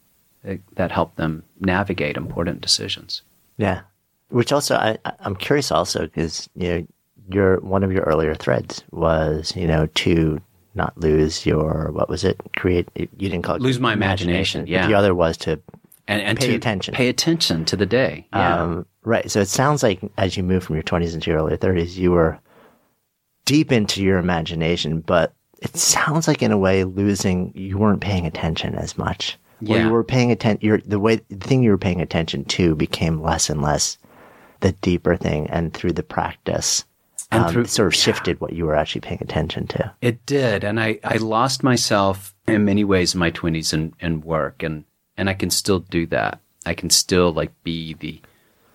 that, help them navigate important decisions. Yeah. Which also, I, I'm curious also because, you know, your, one of your earlier threads was, you know, to not lose your, what was it? Create, you didn't call it Lose my imagination, but yeah. The other was to, And, and Pay to attention. Pay attention to the day. Yeah. um, right. So it sounds like as you moved from your 20s into your early 30s, you were deep into your imagination, but it sounds like in a way losing, you weren't paying attention as much. Or Yeah. you were paying attention, your, the way, the thing you were paying attention to became less and less the deeper thing. And through the practice, And um, through- it sort of shifted what you were actually paying attention to. It did. And I, I lost myself in many ways in my 20s in, in work. And, and I can still do that. I can still like be the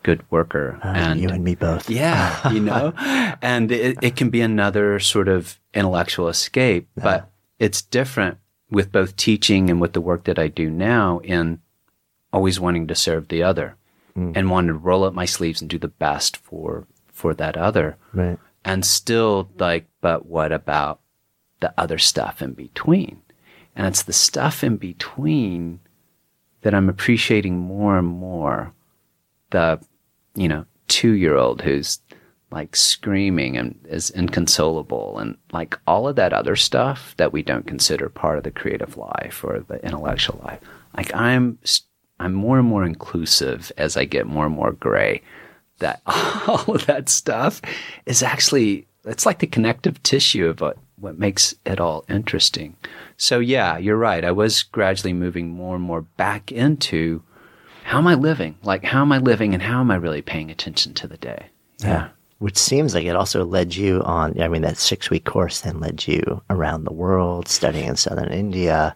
good worker. and Uh, you and me both. Yeah, you know, and it, it can be another sort of intellectual escape, but it's different with both teaching and with the work that I do now in always wanting to serve the other hmm. and wanting to roll up my sleeves and do the best for, for that other. Right. And still like, but what about the other stuff in between? And it's the stuff in between that I'm appreciating more and more the you know two year old who's like screaming and is inconsolable and like all of that other stuff that we don't consider part of the creative life or the intellectual life like i'm i'm more and more inclusive as i get more and more gray that all of that stuff is actually it's like the connective tissue of what what makes it all interesting so yeah you're right i was gradually moving more and more back into how am I living? Like, how am I living and how am I really paying attention to the day? Yeah. Which seems like it also led you on, I mean, that six week course then led you around the world, studying in southern India.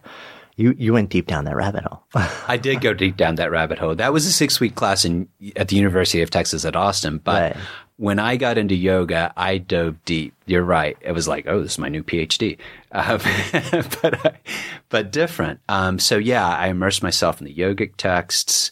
You, you went deep down that rabbit hole. I did go deep down that rabbit hole. That was a six week class in, at the University of Texas at Austin, but Right. when I got into yoga, I dove deep. You're right. It was like, oh, this is my new PhD, uh, but uh, but different. Um, so yeah, I immersed myself in the yogic texts.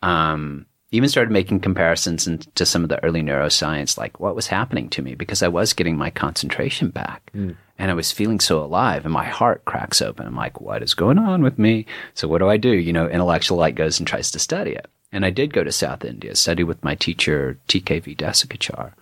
Um, even started making comparisons to some of the early neuroscience, like what was happening to me because I was getting my concentration back mm. and I was feeling so alive and my heart cracks open. I'm like, what is going on with me? So what do I do? You know, intellectual light goes and tries to study it. And I did go to South India, study with my teacher, TKV Desikachar,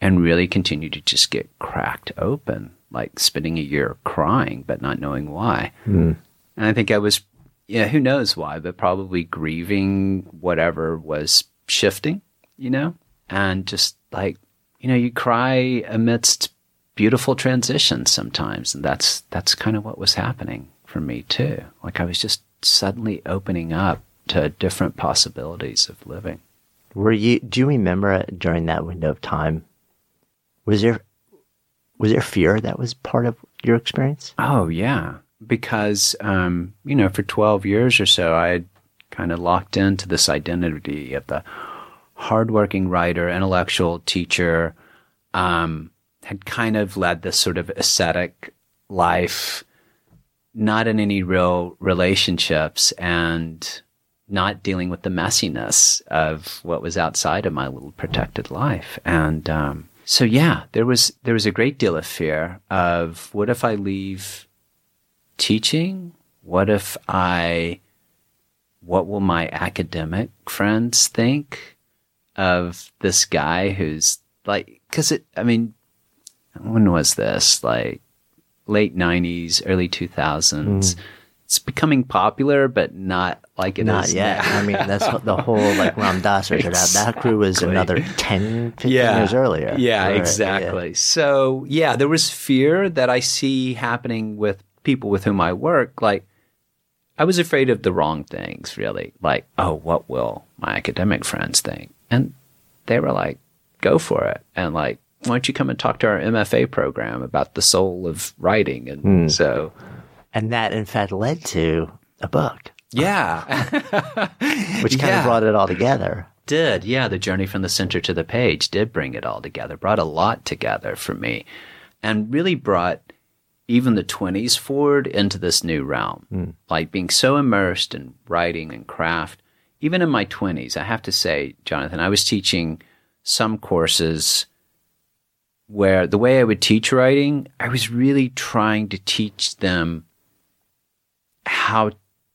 and really continue to just get cracked open, like spending a year crying, but not knowing why. Mm. And I think I was, yeah, who knows why, but probably grieving whatever was shifting, you know, and just like, you know, you cry amidst beautiful transitions sometimes. And that's, that's kind of what was happening for me too. Like I was just suddenly opening up to different possibilities of living. Were you? Do you remember during that window of time? Was there was there fear that was part of your experience? Oh yeah, because um, you know, for twelve years or so, I had kind of locked into this identity of the hardworking writer, intellectual teacher. Um, had kind of led this sort of ascetic life, not in any real relationships, and not dealing with the messiness of what was outside of my little protected life. And um, so, yeah, there was there was a great deal of fear of what if I leave teaching? What if I? What will my academic friends think of this guy who's like? Because it, I mean, when was this? Like late '90s, early 2000s. Mm it's becoming popular, but not like it not yet. I mean, that's the whole like Ram Dass or exactly. that. That crew was another 10, 15 yeah. years earlier. Yeah, right. exactly. Yeah. So yeah, there was fear that I see happening with people with whom I work. Like, I was afraid of the wrong things, really. Like, oh, what will my academic friends think? And they were like, go for it. And like, why don't you come and talk to our MFA program about the soul of writing? And mm. so and that, in fact, led to a book. Yeah. Which kind yeah. of brought it all together. Did. Yeah. The journey from the center to the page did bring it all together, brought a lot together for me, and really brought even the 20s forward into this new realm. Mm. Like being so immersed in writing and craft. Even in my 20s, I have to say, Jonathan, I was teaching some courses where the way I would teach writing, I was really trying to teach them how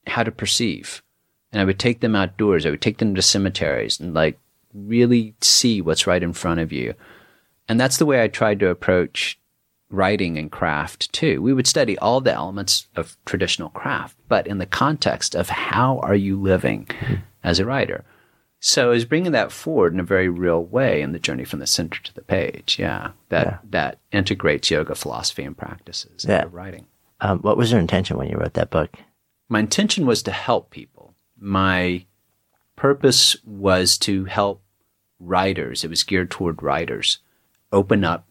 how to perceive. And I would take them outdoors. I would take them to cemeteries and like really see what's right in front of you. And that's the way I tried to approach writing and craft too. We would study all the elements of traditional craft, but in the context of how are you living mm-hmm. as a writer. So I was bringing that forward in a very real way in the journey from the center to the page. Yeah, that yeah. that integrates yoga philosophy and practices yeah. into writing. Um, what was your intention when you wrote that book? My intention was to help people. My purpose was to help writers. It was geared toward writers open up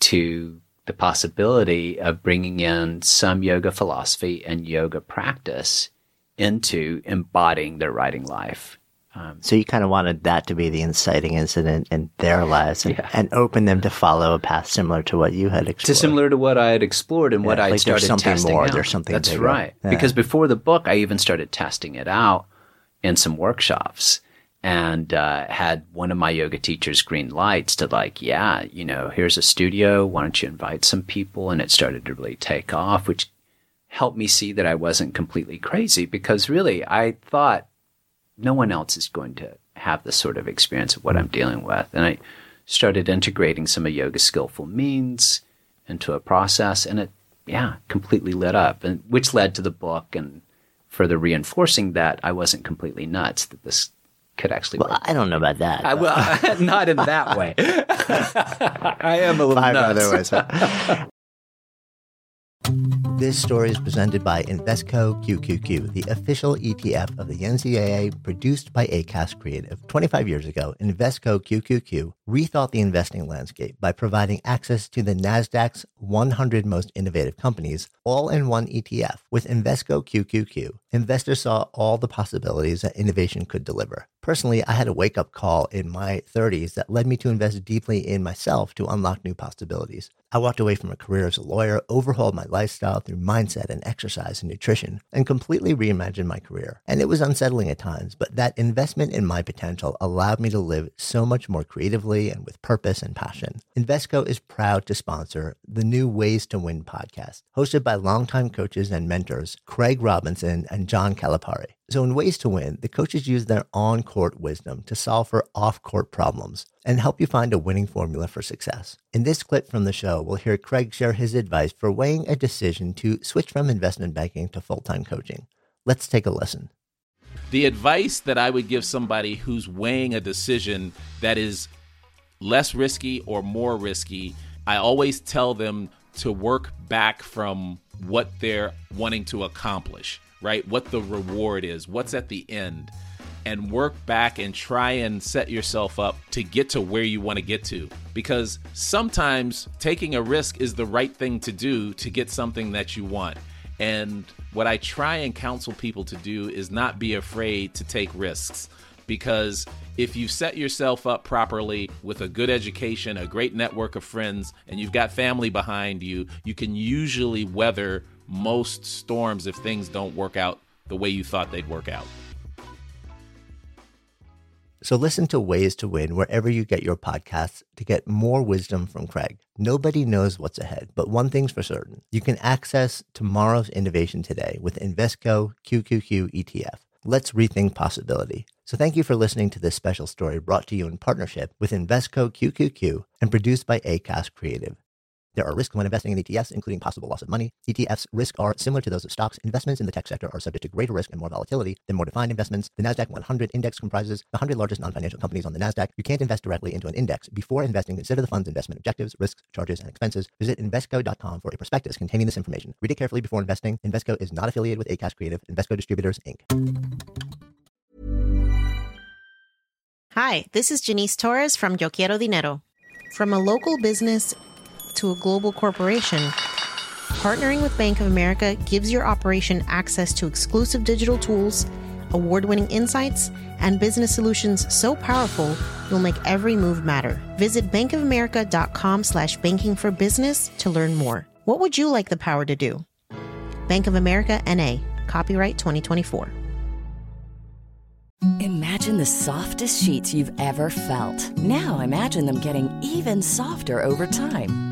to the possibility of bringing in some yoga philosophy and yoga practice into embodying their writing life um, so you kind of wanted that to be the inciting incident in their lives and, yeah. and, open them to follow a path similar to what you had explored. To similar to what I had explored and yeah, what I like started something testing more, out. There's something That's bigger. right. Yeah. Because before the book, I even started testing it out in some workshops and uh, had one of my yoga teachers green lights to like, yeah, you know, here's a studio. Why don't you invite some people? And it started to really take off, which helped me see that I wasn't completely crazy because really I thought no one else is going to have the sort of experience of what I'm dealing with. And I started integrating some of yoga skillful means into a process and it, yeah, completely lit up and which led to the book and further reinforcing that I wasn't completely nuts that this could actually well, work. I don't know about that. I, well, not in that way. I am a little Five nuts. Other. This story is presented by Invesco QQQ, the official ETF of the NCAA, produced by ACAST Creative. 25 years ago, Invesco QQQ rethought the investing landscape by providing access to the NASDAQ's 100 most innovative companies, all in one ETF. With Invesco QQQ, investors saw all the possibilities that innovation could deliver Personally, I had a wake up call in my 30s that led me to invest deeply in myself to unlock new possibilities. I walked away from a career as a lawyer, overhauled my lifestyle through mindset and exercise and nutrition, and completely reimagined my career. And it was unsettling at times, but that investment in my potential allowed me to live so much more creatively and with purpose and passion. Invesco is proud to sponsor the new Ways to Win podcast, hosted by longtime coaches and mentors Craig Robinson and John Calipari. So, in Ways to Win, the coaches use their on court wisdom to solve for off court problems and help you find a winning formula for success. In this clip from the show, we'll hear Craig share his advice for weighing a decision to switch from investment banking to full time coaching. Let's take a listen. The advice that I would give somebody who's weighing a decision that is less risky or more risky, I always tell them to work back from what they're wanting to accomplish, right? What the reward is, what's at the end and work back and try and set yourself up to get to where you want to get to. Because sometimes taking a risk is the right thing to do to get something that you want. And what I try and counsel people to do is not be afraid to take risks. Because if you set yourself up properly with a good education, a great network of friends, and you've got family behind you, you can usually weather most storms if things don't work out the way you thought they'd work out. So listen to Ways to Win wherever you get your podcasts to get more wisdom from Craig. Nobody knows what's ahead, but one thing's for certain. You can access tomorrow's innovation today with Invesco QQQ ETF. Let's rethink possibility. So thank you for listening to this special story brought to you in partnership with Invesco QQQ and produced by Acast Creative. There are risks when investing in ETFs, including possible loss of money. ETFs' risks are similar to those of stocks. Investments in the tech sector are subject to greater risk and more volatility than more defined investments. The NASDAQ 100 index comprises the 100 largest non-financial companies on the NASDAQ. You can't invest directly into an index. Before investing, consider the fund's investment objectives, risks, charges, and expenses. Visit Invesco.com for a prospectus containing this information. Read it carefully before investing. Invesco is not affiliated with Acast Creative. Invesco Distributors, Inc. Hi, this is Janice Torres from Yo Quiero Dinero. From a local business to a global corporation, partnering with Bank of America gives your operation access to exclusive digital tools, award winning insights, and business solutions so powerful you'll make every move matter. Visit bankofamerica.com slash banking for business to learn more. What would you like the power to do? Bank of America NA, copyright 2024. Imagine the softest sheets you've ever felt. Now imagine them getting even softer over time.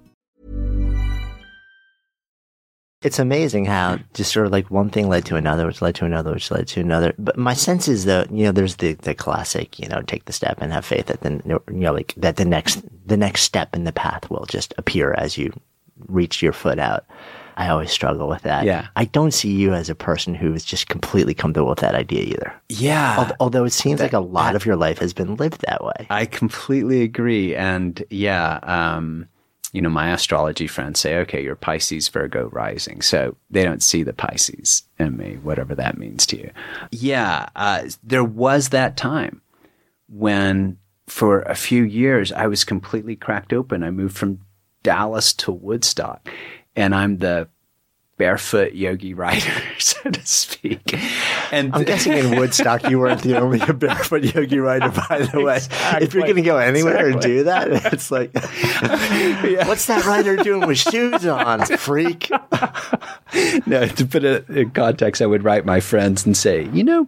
It's amazing how just sort of like one thing led to another, which led to another, which led to another. But my sense is that, you know, there's the, the classic, you know, take the step and have faith that then, you know, like that the next, the next step in the path will just appear as you reach your foot out. I always struggle with that. Yeah. I don't see you as a person who is just completely comfortable with that idea either. Yeah. Al- Although it seems That- like a lot that- of your life has been lived that way. I completely agree. And yeah, um, you know, my astrology friends say, okay, you're Pisces, Virgo rising. So they don't see the Pisces in me, whatever that means to you. Yeah, uh, there was that time when for a few years I was completely cracked open. I moved from Dallas to Woodstock and I'm the barefoot yogi rider, so to speak. And I'm guessing in Woodstock you weren't the only barefoot yogi rider, by the way. If you're going to go anywhere and do that, it's like, what's that rider doing with shoes on, freak? no, to put it in context, I would write my friends and say, you know,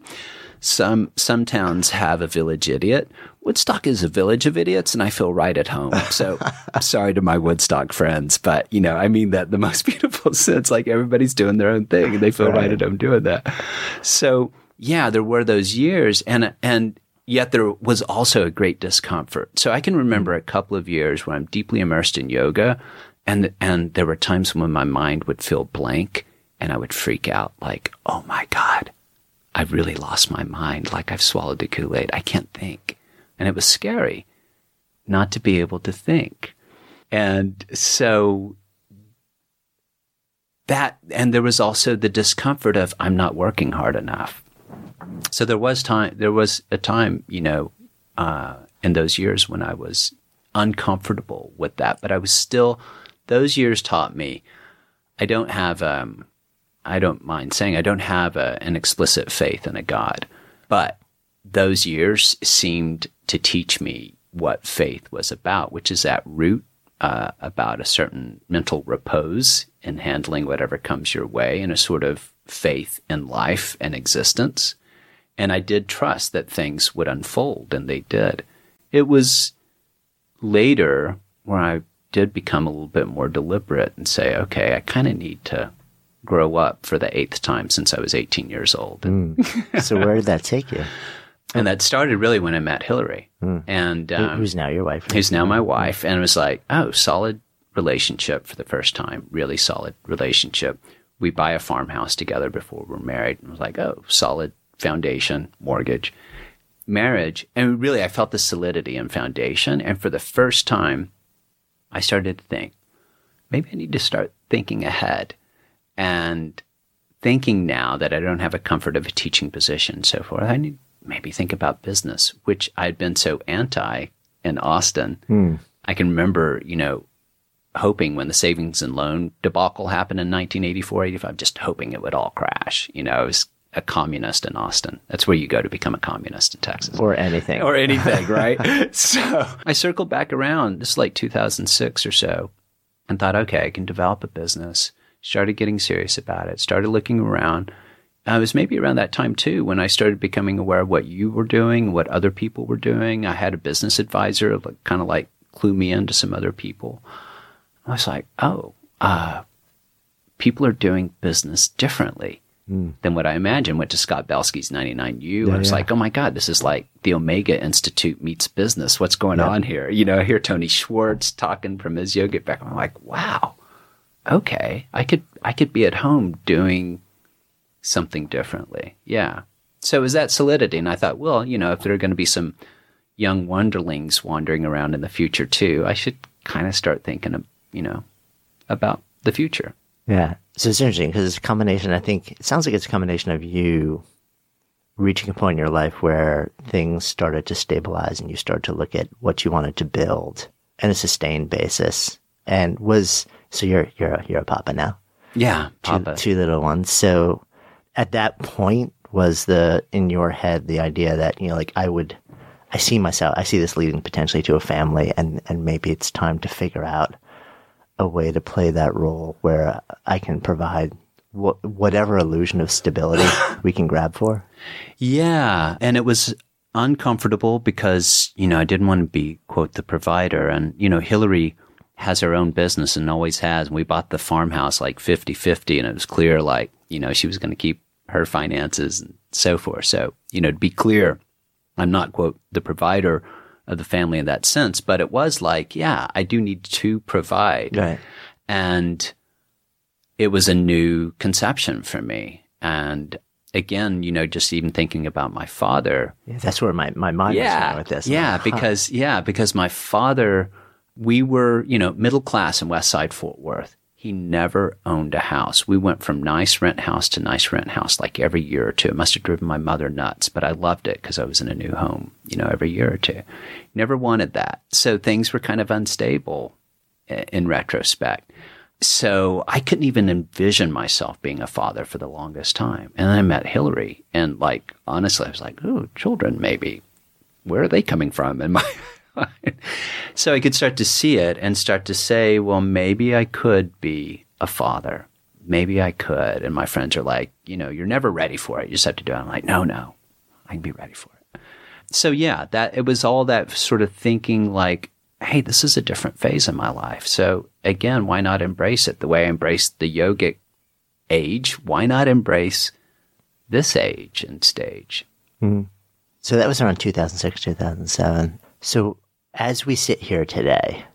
some some towns have a village idiot. Woodstock is a village of idiots, and I feel right at home. So, sorry to my Woodstock friends, but you know, I mean that the most beautiful sense. Like everybody's doing their own thing, and they feel right, Right. at home doing that. So, yeah, there were those years, and and yet there was also a great discomfort. So I can remember hmm. a couple of years when I'm deeply immersed in yoga, and and there were times when my mind would feel blank, and I would freak out, like, oh my god, I've really lost my mind. Like I've swallowed the Kool Aid. I can't think. And it was scary. not to be able to think. And so that, and there was also the discomfort of I'm not working hard enough. So there was time, there was a time, you know, uh, in those years when I was uncomfortable with that, but I was still, those years taught me I don't have, um, I don't mind saying I don't have a, an explicit faith in a God, but those years seemed to teach me what faith was about, which is at root uh, about a certain mental repose in handling whatever comes your way and a sort of faith in life and existence. And I did trust that things would unfold, and they did. It was later where I did become a little bit more deliberate and say, okay, I kind of need to grow up for the eighth time since I was 18 years old. Mm. so where did that take you? And that started really when I met Hillary, mm. and um, who's now your wife? Who's now my wife, and it was like, oh, solid relationship for the first time, really solid relationship. We buy a farmhouse together before we're married, and I was like, oh, solid foundation, mortgage, marriage, and really, I felt the solidity and foundation. And for the first time, I started to think, maybe I need to start thinking ahead and thinking now that I don't have a comfort of a teaching position and so forth. I need maybe think about business, which I'd been so anti in Austin. Hmm. I can remember, you know, hoping when the savings and loan debacle happened in 1984, 85, just hoping it would all crash. You know, I was a communist in Austin. That's where you go to become a communist in Texas. Or anything. Or anything, right? so I circled back around, this is like 2006 or so, and thought, okay, I can develop a business. Started getting serious about it, started looking around. Uh, it was maybe around that time too when I started becoming aware of what you were doing, what other people were doing. I had a business advisor, like, kind of like clue me into some other people. I was like, oh, uh, people are doing business differently mm. than what I imagined. Went to Scott Belsky's 99U. Yeah, I was yeah. like, oh my God, this is like the Omega Institute meets business. What's going Yeah. on here? You know, I hear Tony Schwartz talking from his yoga background. I'm like, wow, okay, I could, I could be at home doing something differently. Yeah. So it was that solidity. And I thought, well, you know, if there are going to be some young wonderlings wandering around in the future too, I should kind of start thinking of, you know, about the future. Yeah. So it's interesting because it's a combination. I think it sounds like it's a combination of you reaching a point in your life where things started to stabilize and you start to look at what you wanted to build on a sustained basis. And was so you're you're a, you're a papa now, Yeah. two, Papa. two little ones. So at that point was the in your head the idea that you know like I would I see myself I see this leading potentially to a family and and maybe it's time to figure out a way to play that role where I can provide wh- whatever illusion of stability we can grab for. Yeah. And it was uncomfortable because, you know, I didn't want to be, quote, the provider. And, you know, Hillary has her own business and always has. And we bought the farmhouse like 50 50, and it was clear, like, you know, she was going to keep her finances and so forth. So, you know, to be clear, I'm not, quote, the provider of the family in that sense, but it was like, yeah, I do need to provide. Right. And it was a new conception for me. And again, you know, just even thinking about my father. Yeah, that's where my, my mind was going with this. Yeah, like, huh. because yeah, because my father, we were you know middle class in West Side Fort Worth. He never owned a house. We went from nice rent house to nice rent house like every year or two. It must have driven my mother nuts, but I loved it because I was in a new home, you know, every year or two. Never wanted that. So things were kind of unstable in retrospect. So I couldn't even envision myself being a father for the longest time. And then I met Hillary and like, honestly, I was like, oh, children, maybe. Where are they coming from? And my, so I could start to see it and start to say, well, maybe I could be a father. Maybe I could. And my friends are like, you know, you're never ready for it. You just have to do it. I'm like, no, no, I can be ready for it. So yeah, that it was all that sort of thinking like, hey, this is a different phase in my life. So again, why not embrace it the way I embraced the yogic age? Why not embrace this age and stage? Mhm. So that was around 2006, 2007. So as we sit here today,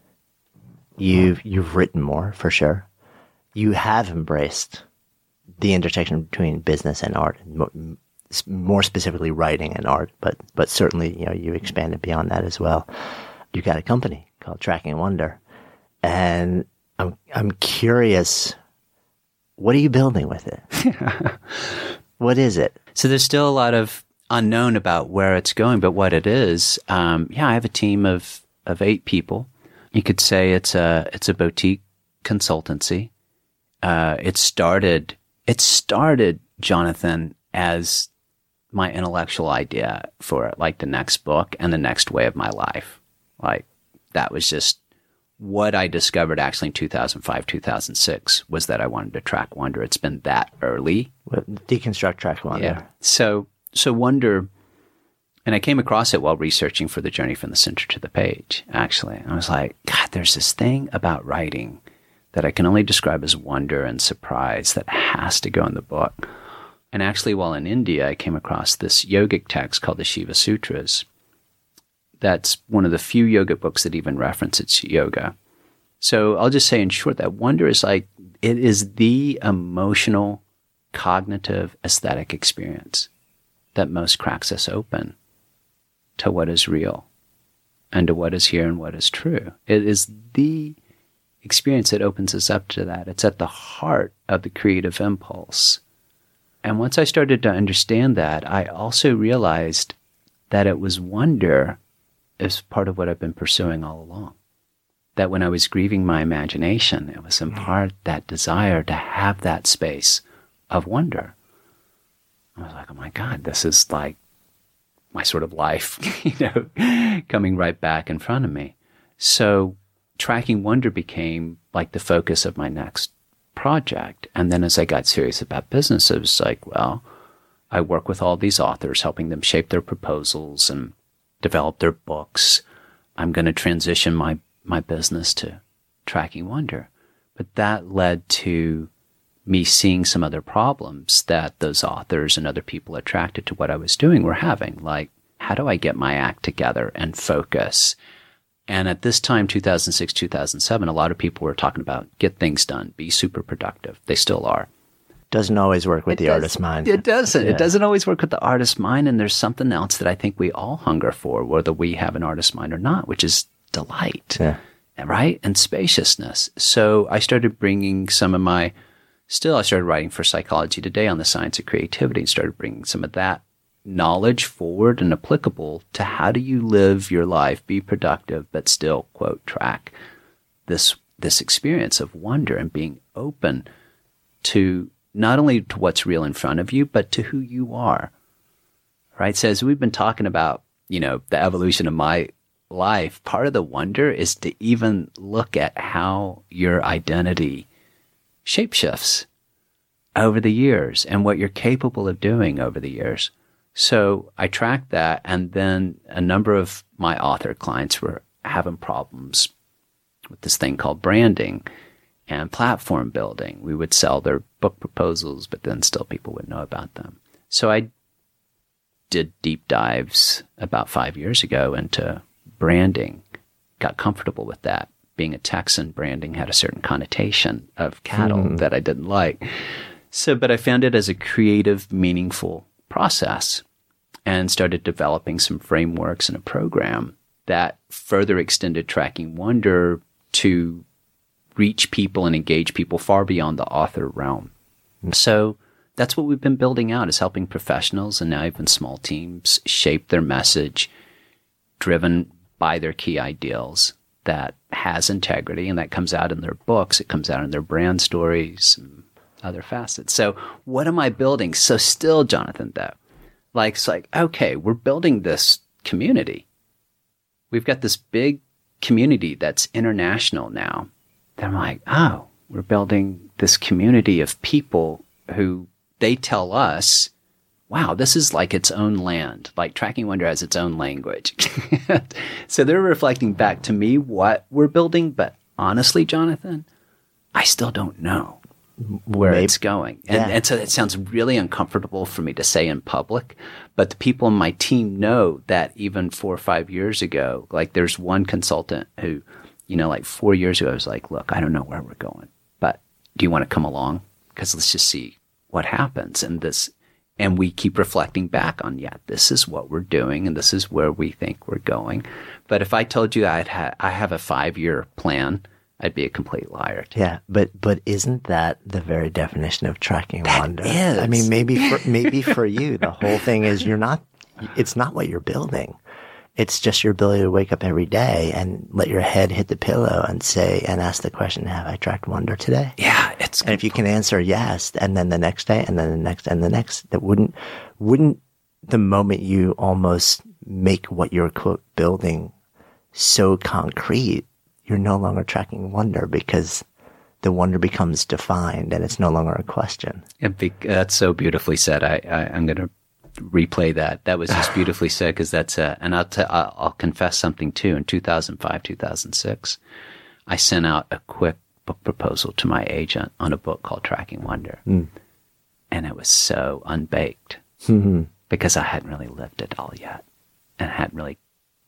you've you've written more for sure. You have embraced the intersection between business and art, and mo- m- s- more specifically writing and art, but but certainly you know you expanded beyond that as well. you got a company called Tracking Wonder, and I'm I'm curious, what are you building with it? what is it? So there's still a lot of unknown about where it's going, but what it is, um, yeah, I have a team of of eight people. You could say it's a it's a boutique consultancy. Uh, it started it started Jonathan as my intellectual idea for like the next book and the next way of my life. Like that was just what I discovered actually in 2005, 2006 was that I wanted to track wonder. It's been that early. Deconstruct track wonder. Yeah. So, so wonder, and I came across it while researching for the journey from the center to the page, actually. I was like, God, there's this thing about writing that I can only describe as wonder and surprise that has to go in the book. And actually, while in India, I came across this yogic text called the Shiva Sutras. That's one of the few yoga books that even reference its yoga. So I'll just say in short that wonder is like, it is the emotional, cognitive, aesthetic experience that most cracks us open to what is real and to what is here and what is true. It is the experience that opens us up to that. It's at the heart of the creative impulse. And once I started to understand that, I also realized that it was wonder as part of what I've been pursuing all along. That when I was grieving my imagination, it was in hmm. part that desire to have that space of wonder. I was like, oh my God, this is like my sort of life, you know, coming right back in front of me. So tracking wonder became like the focus of my next project. And then as I got serious about business, it was like, well, I work with all these authors, helping them shape their proposals and develop their books. I'm going to transition my, my business to tracking wonder. But that led to me seeing some other problems that those authors and other people attracted to what I was doing were having. Like, how do I get my act together and focus? And at this time, 2006, 2007, a lot of people were talking about get things done, be super productive. They still are. Doesn't always work with It the does- artist's mind. It doesn't. Yeah. It doesn't always work with the artist's mind. And there's something else that I think we all hunger for, whether we have an artist's mind or not, which is delight, Yeah. right? And spaciousness. So I started bringing some of my, still, I started writing for Psychology Today on the science of creativity and started bringing some of that knowledge forward and applicable to how do you live your life, be productive, but still, quote, track this, this experience of wonder and being open to not only to what's real in front of you, but to who you are. Right? So as we've been talking about, you know, the evolution of my life, part of the wonder is to even look at how your identity shapeshifts over the years and what you're capable of doing over the years. So I tracked that and then a number of my author clients were having problems with this thing called branding and platform building. We would sell their book proposals, but then still people would know about them. So I did deep dives about five years ago into branding, got comfortable with that. Being a Texan, branding had a certain connotation of cattle Hmm. that I didn't like. So, but I found it as a creative, meaningful process and started developing some frameworks and a program that further extended tracking wonder to reach people and engage people far beyond the author realm. So that's what we've been building out is helping professionals and now even small teams shape their message driven by their key ideals that has integrity and that comes out in their books, it comes out in their brand stories and other facets. So what am I building? So still, Jonathan, though, like it's like, okay, we're building this community. We've got this big community that's international now. Then I'm like, oh, we're building this community of people who they tell us, wow, this is like its own land. Like Tracking Wonder has its own language. so they're reflecting back to me what we're building. But honestly, Jonathan, I still don't know where Maybe- it's going. And, Yeah. and so it sounds really uncomfortable for me to say in public, but the people in my team know that even four or five years ago, like there's one consultant who, you know, like four years ago, I was like, look, I don't know where we're going, but do you want to come along? Because let's just see what happens. And this and we keep reflecting back on, yeah, this is what we're doing and this is where we think we're going. But if I told you I'd ha- I have a five year plan, I'd be a complete liar. Yeah, but but isn't that the very definition of tracking wonder? is. I mean, maybe for maybe for you, the whole thing is you're not. It's not what you're building. It's just your ability to wake up every day and let your head hit the pillow and say and ask the question, "Have I tracked wonder today?" Yeah, it's And if you can answer yes, and then the next day, and then the next, and the next, that wouldn't wouldn't the moment you almost make what you're quote building so concrete, you're no longer tracking wonder because the wonder becomes defined and it's no longer a question. Be- that's so beautifully said. I, I I'm going to replay that. That was just beautifully said because that's uh, and I'll, t- I'll confess something too. In 2005, 2006, I sent out a quick book proposal to my agent on a book called Tracking Wonder, and it was so unbaked because I hadn't really lived it all yet and hadn't really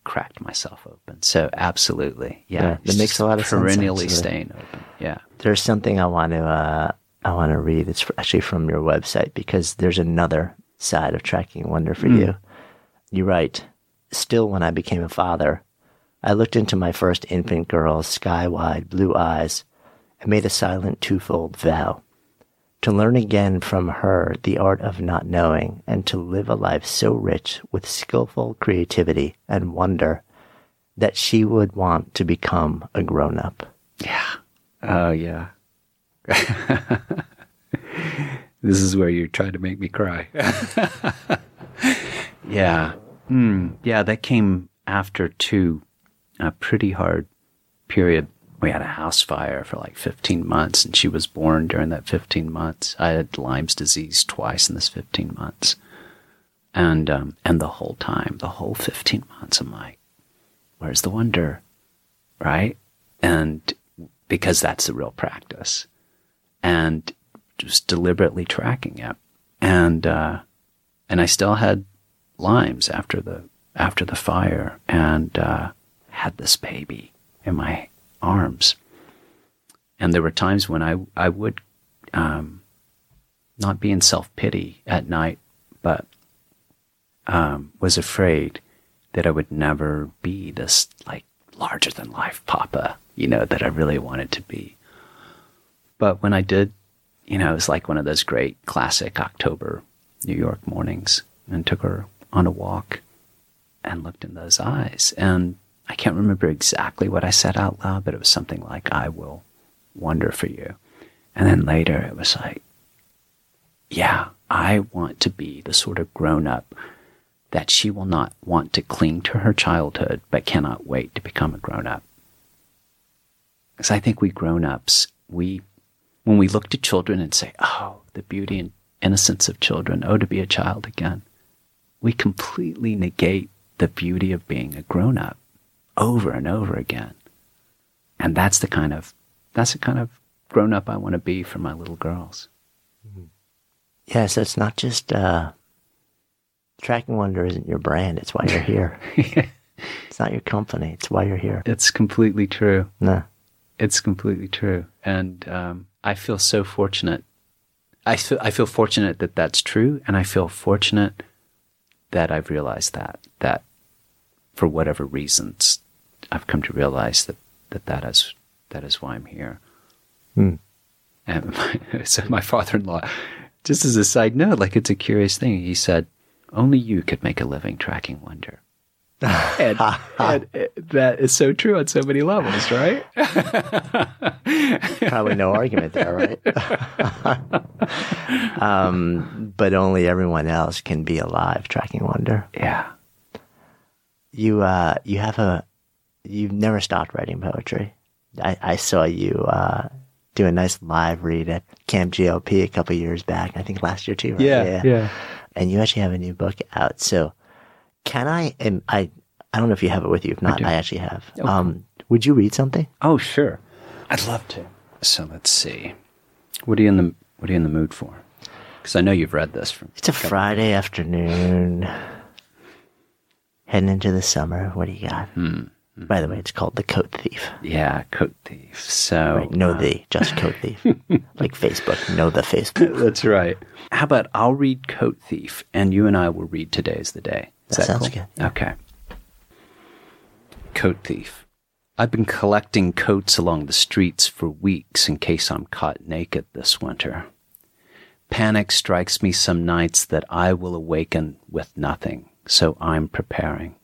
cracked myself open. So absolutely, yeah, Yeah, that makes a lot of sense, perennially staying open. Yeah. There's something I want to uh, I want to read. It's actually from your website because there's another side of tracking wonder for hmm. you. You write, "Still, when I became a father, I looked into my first infant girl's sky-wide blue eyes and made a silent twofold vow." To learn again from her the art of not knowing and to live a life so rich with skillful creativity and wonder that she would want to become a grown up. Yeah. Oh yeah. this is where you're trying to make me cry. yeah. Mm, yeah, that came after two a pretty hard period. We had a house fire for like 15 months and she was born during that 15 months. I had Lyme's disease twice in this 15 months. And um and the whole time, the whole 15 months I'm like where's the wonder? Right? And because that's the real practice and just deliberately tracking it. And uh and i still had Lyme's after the after the fire and uh had this baby in my arms. And there were times when i i would um not be in self-pity at night but um was afraid that i would never be this like larger than life papa you know that i really wanted to be. But when I did, you know, it was like one of those great classic October New York mornings and took her on a walk and looked in those eyes. And I can't remember exactly what I said out loud, but it was something like, I will wonder for you. And then later it was like, yeah, I want to be the sort of grown up that she will not want to cling to her childhood, but cannot wait to become a grown up. Because I think we grown ups, we when we look to children and say, oh, the beauty and innocence of children, oh, to be a child again, we completely negate the beauty of being a grown up over and over again. And that's the kind of, that's the kind of grown up I want to be for my little girls. Yeah, so it's not just uh, tracking wonder isn't your brand. It's why you're here. it's not your company. It's why you're here. It's completely true. No. It's completely true. And um, I feel so fortunate. I feel, I feel fortunate that that's true. And I feel fortunate that I've realized that, that for whatever reasons, I've come to realize that that, that is, that is why I'm here. Hmm. And my, so my father-in-law, just as a side note, like it's a curious thing. He said, only you could make a living tracking wonder. And, and that is so true on so many levels, right? Probably no argument there, right? um, but only everyone else can be alive tracking wonder. Yeah. You uh, you have a you've never stopped writing poetry. I, I saw you uh, do a nice live read at Camp GLP a couple years back. I think last year too. Right? Yeah, yeah. And you actually have a new book out. So can I? And I I don't know if you have it with you. If not, do. I, actually have. Okay. Um, would you read something? Oh, sure. I'd love to. So let's see. What are you in the What are you in the mood for? Because I know you've read this from. It's a Friday afternoon. Heading into the summer. What do you got? Hmm. By the way, it's called The Coat Thief. Yeah, Coat Thief. So Right, no uh, the, just Coat Thief. like Facebook, know the Facebook. That's right. How about I'll read Coat Thief and you and I will read Today's the Day. Is That sounds cool? good. Okay. Coat Thief. I've been collecting coats along the streets for weeks in case I'm caught naked this winter. Panic strikes me some nights that I will awaken with nothing, so I'm preparing.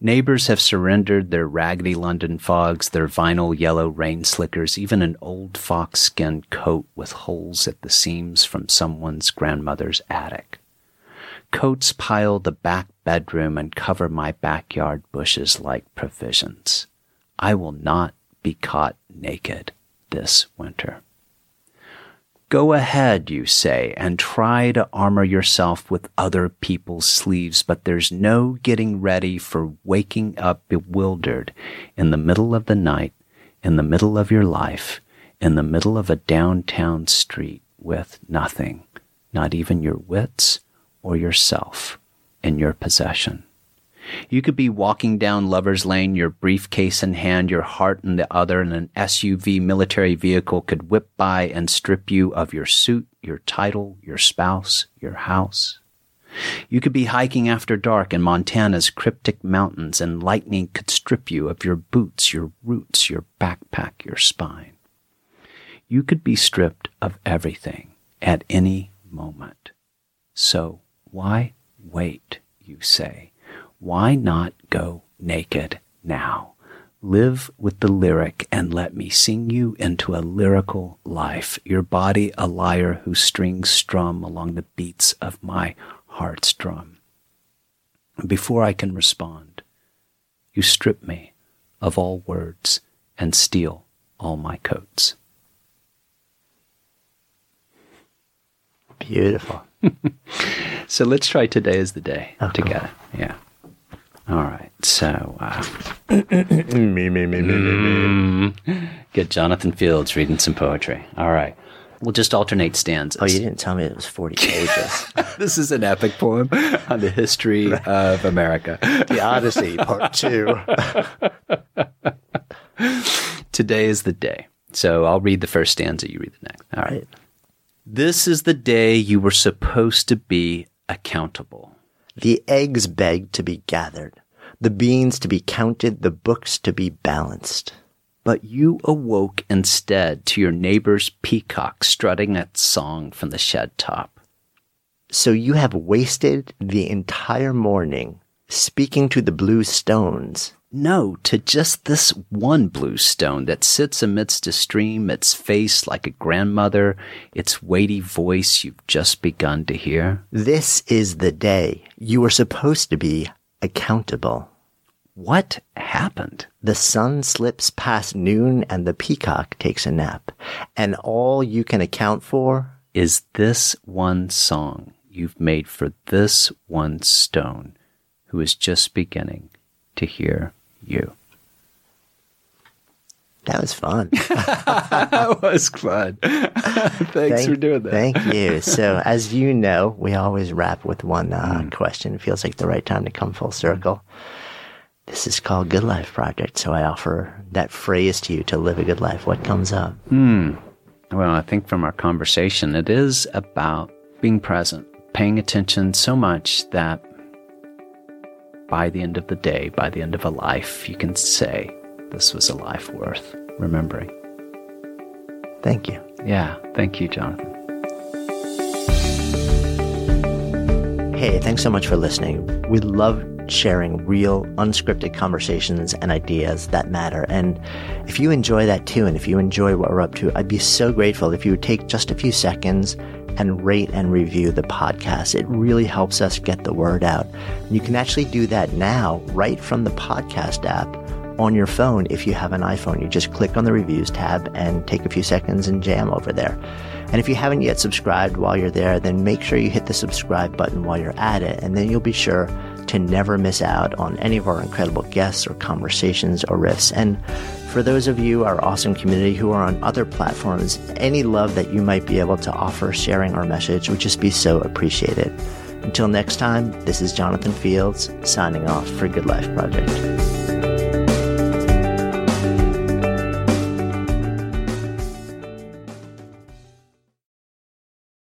Neighbors have surrendered their raggedy London fogs, their vinyl yellow rain slickers, even an old fox skin coat with holes at the seams from someone's grandmother's attic. Coats pile the back bedroom and cover my backyard bushes like provisions. I will not be caught naked this winter. Go ahead, you say, and try to armor yourself with other people's sleeves, but there's no getting ready for waking up bewildered in the middle of the night, in the middle of your life, in the middle of a downtown street with nothing, not even your wits or yourself in your possession. You could be walking down Lover's Lane, your briefcase in hand, your heart in the other, and an SUV military vehicle could whip by and strip you of your suit, your title, your spouse, your house. You could be hiking after dark in Montana's cryptic mountains, and lightning could strip you of your boots, your roots, your backpack, your spine. You could be stripped of everything at any moment. So why wait, you say? Why not go naked now? Live with the lyric and let me sing you into a lyrical life, your body a lyre whose strings strum along the beats of my heart's drum. Before I can respond, you strip me of all words and steal all my coats. Beautiful. So let's try today as the day Oh, cool. together. Yeah. All right. So uh, me, me, me, me, me, me. get Jonathan Fields reading some poetry. All right. We'll just alternate stanzas. Oh, you didn't tell me it was 40 pages. this is an epic poem on the history of America. the Odyssey, part two. Today is the day. So I'll read the first stanza, you read the next. All right. Right. This is the day you were supposed to be accountable. The eggs begged to be gathered, the beans to be counted, the books to be balanced. But you awoke instead to your neighbor's peacock strutting its song from the shed top. So you have wasted the entire morning speaking to the blue stones. No, to just this one blue stone that sits amidst a stream, its face like a grandmother, its weighty voice you've just begun to hear. This is the day you were supposed to be accountable. What happened? The sun slips past noon and the peacock takes a nap. And all you can account for Is this one song you've made for this one stone who is just beginning to hear you? that was fun. That was fun. Thanks for doing that. Thank you. So, as you know, we always wrap with one uh, Mm. question. It feels like the right time to come full circle. This is called Good Life Project. So, I offer that phrase to you to live a good life. What comes up? Hmm. Well, I think from our conversation, it is about being present, paying attention so much that by the end of the day, by the end of a life, you can say, this was a life worth remembering. Thank you. Yeah. Thank you, Jonathan. Hey, thanks so much for listening. We love sharing real, unscripted conversations and ideas that matter. And if you enjoy that too, and if you enjoy what we're up to, I'd be so grateful if you would take just a few seconds and rate and review the podcast. It really helps us get the word out. You can actually do that now right from the podcast app on your phone if you have an iPhone. You just click on the reviews tab and take a few seconds and jam over there. And if you haven't yet subscribed while you're there, then make sure you hit the subscribe button while you're at it, and then you'll be sure to never miss out on any of our incredible guests or conversations or riffs. And for those of you, our awesome community who are on other platforms, any love that you might be able to offer sharing our message would just be so appreciated. Until next time, this is Jonathan Fields signing off for Good Life Project.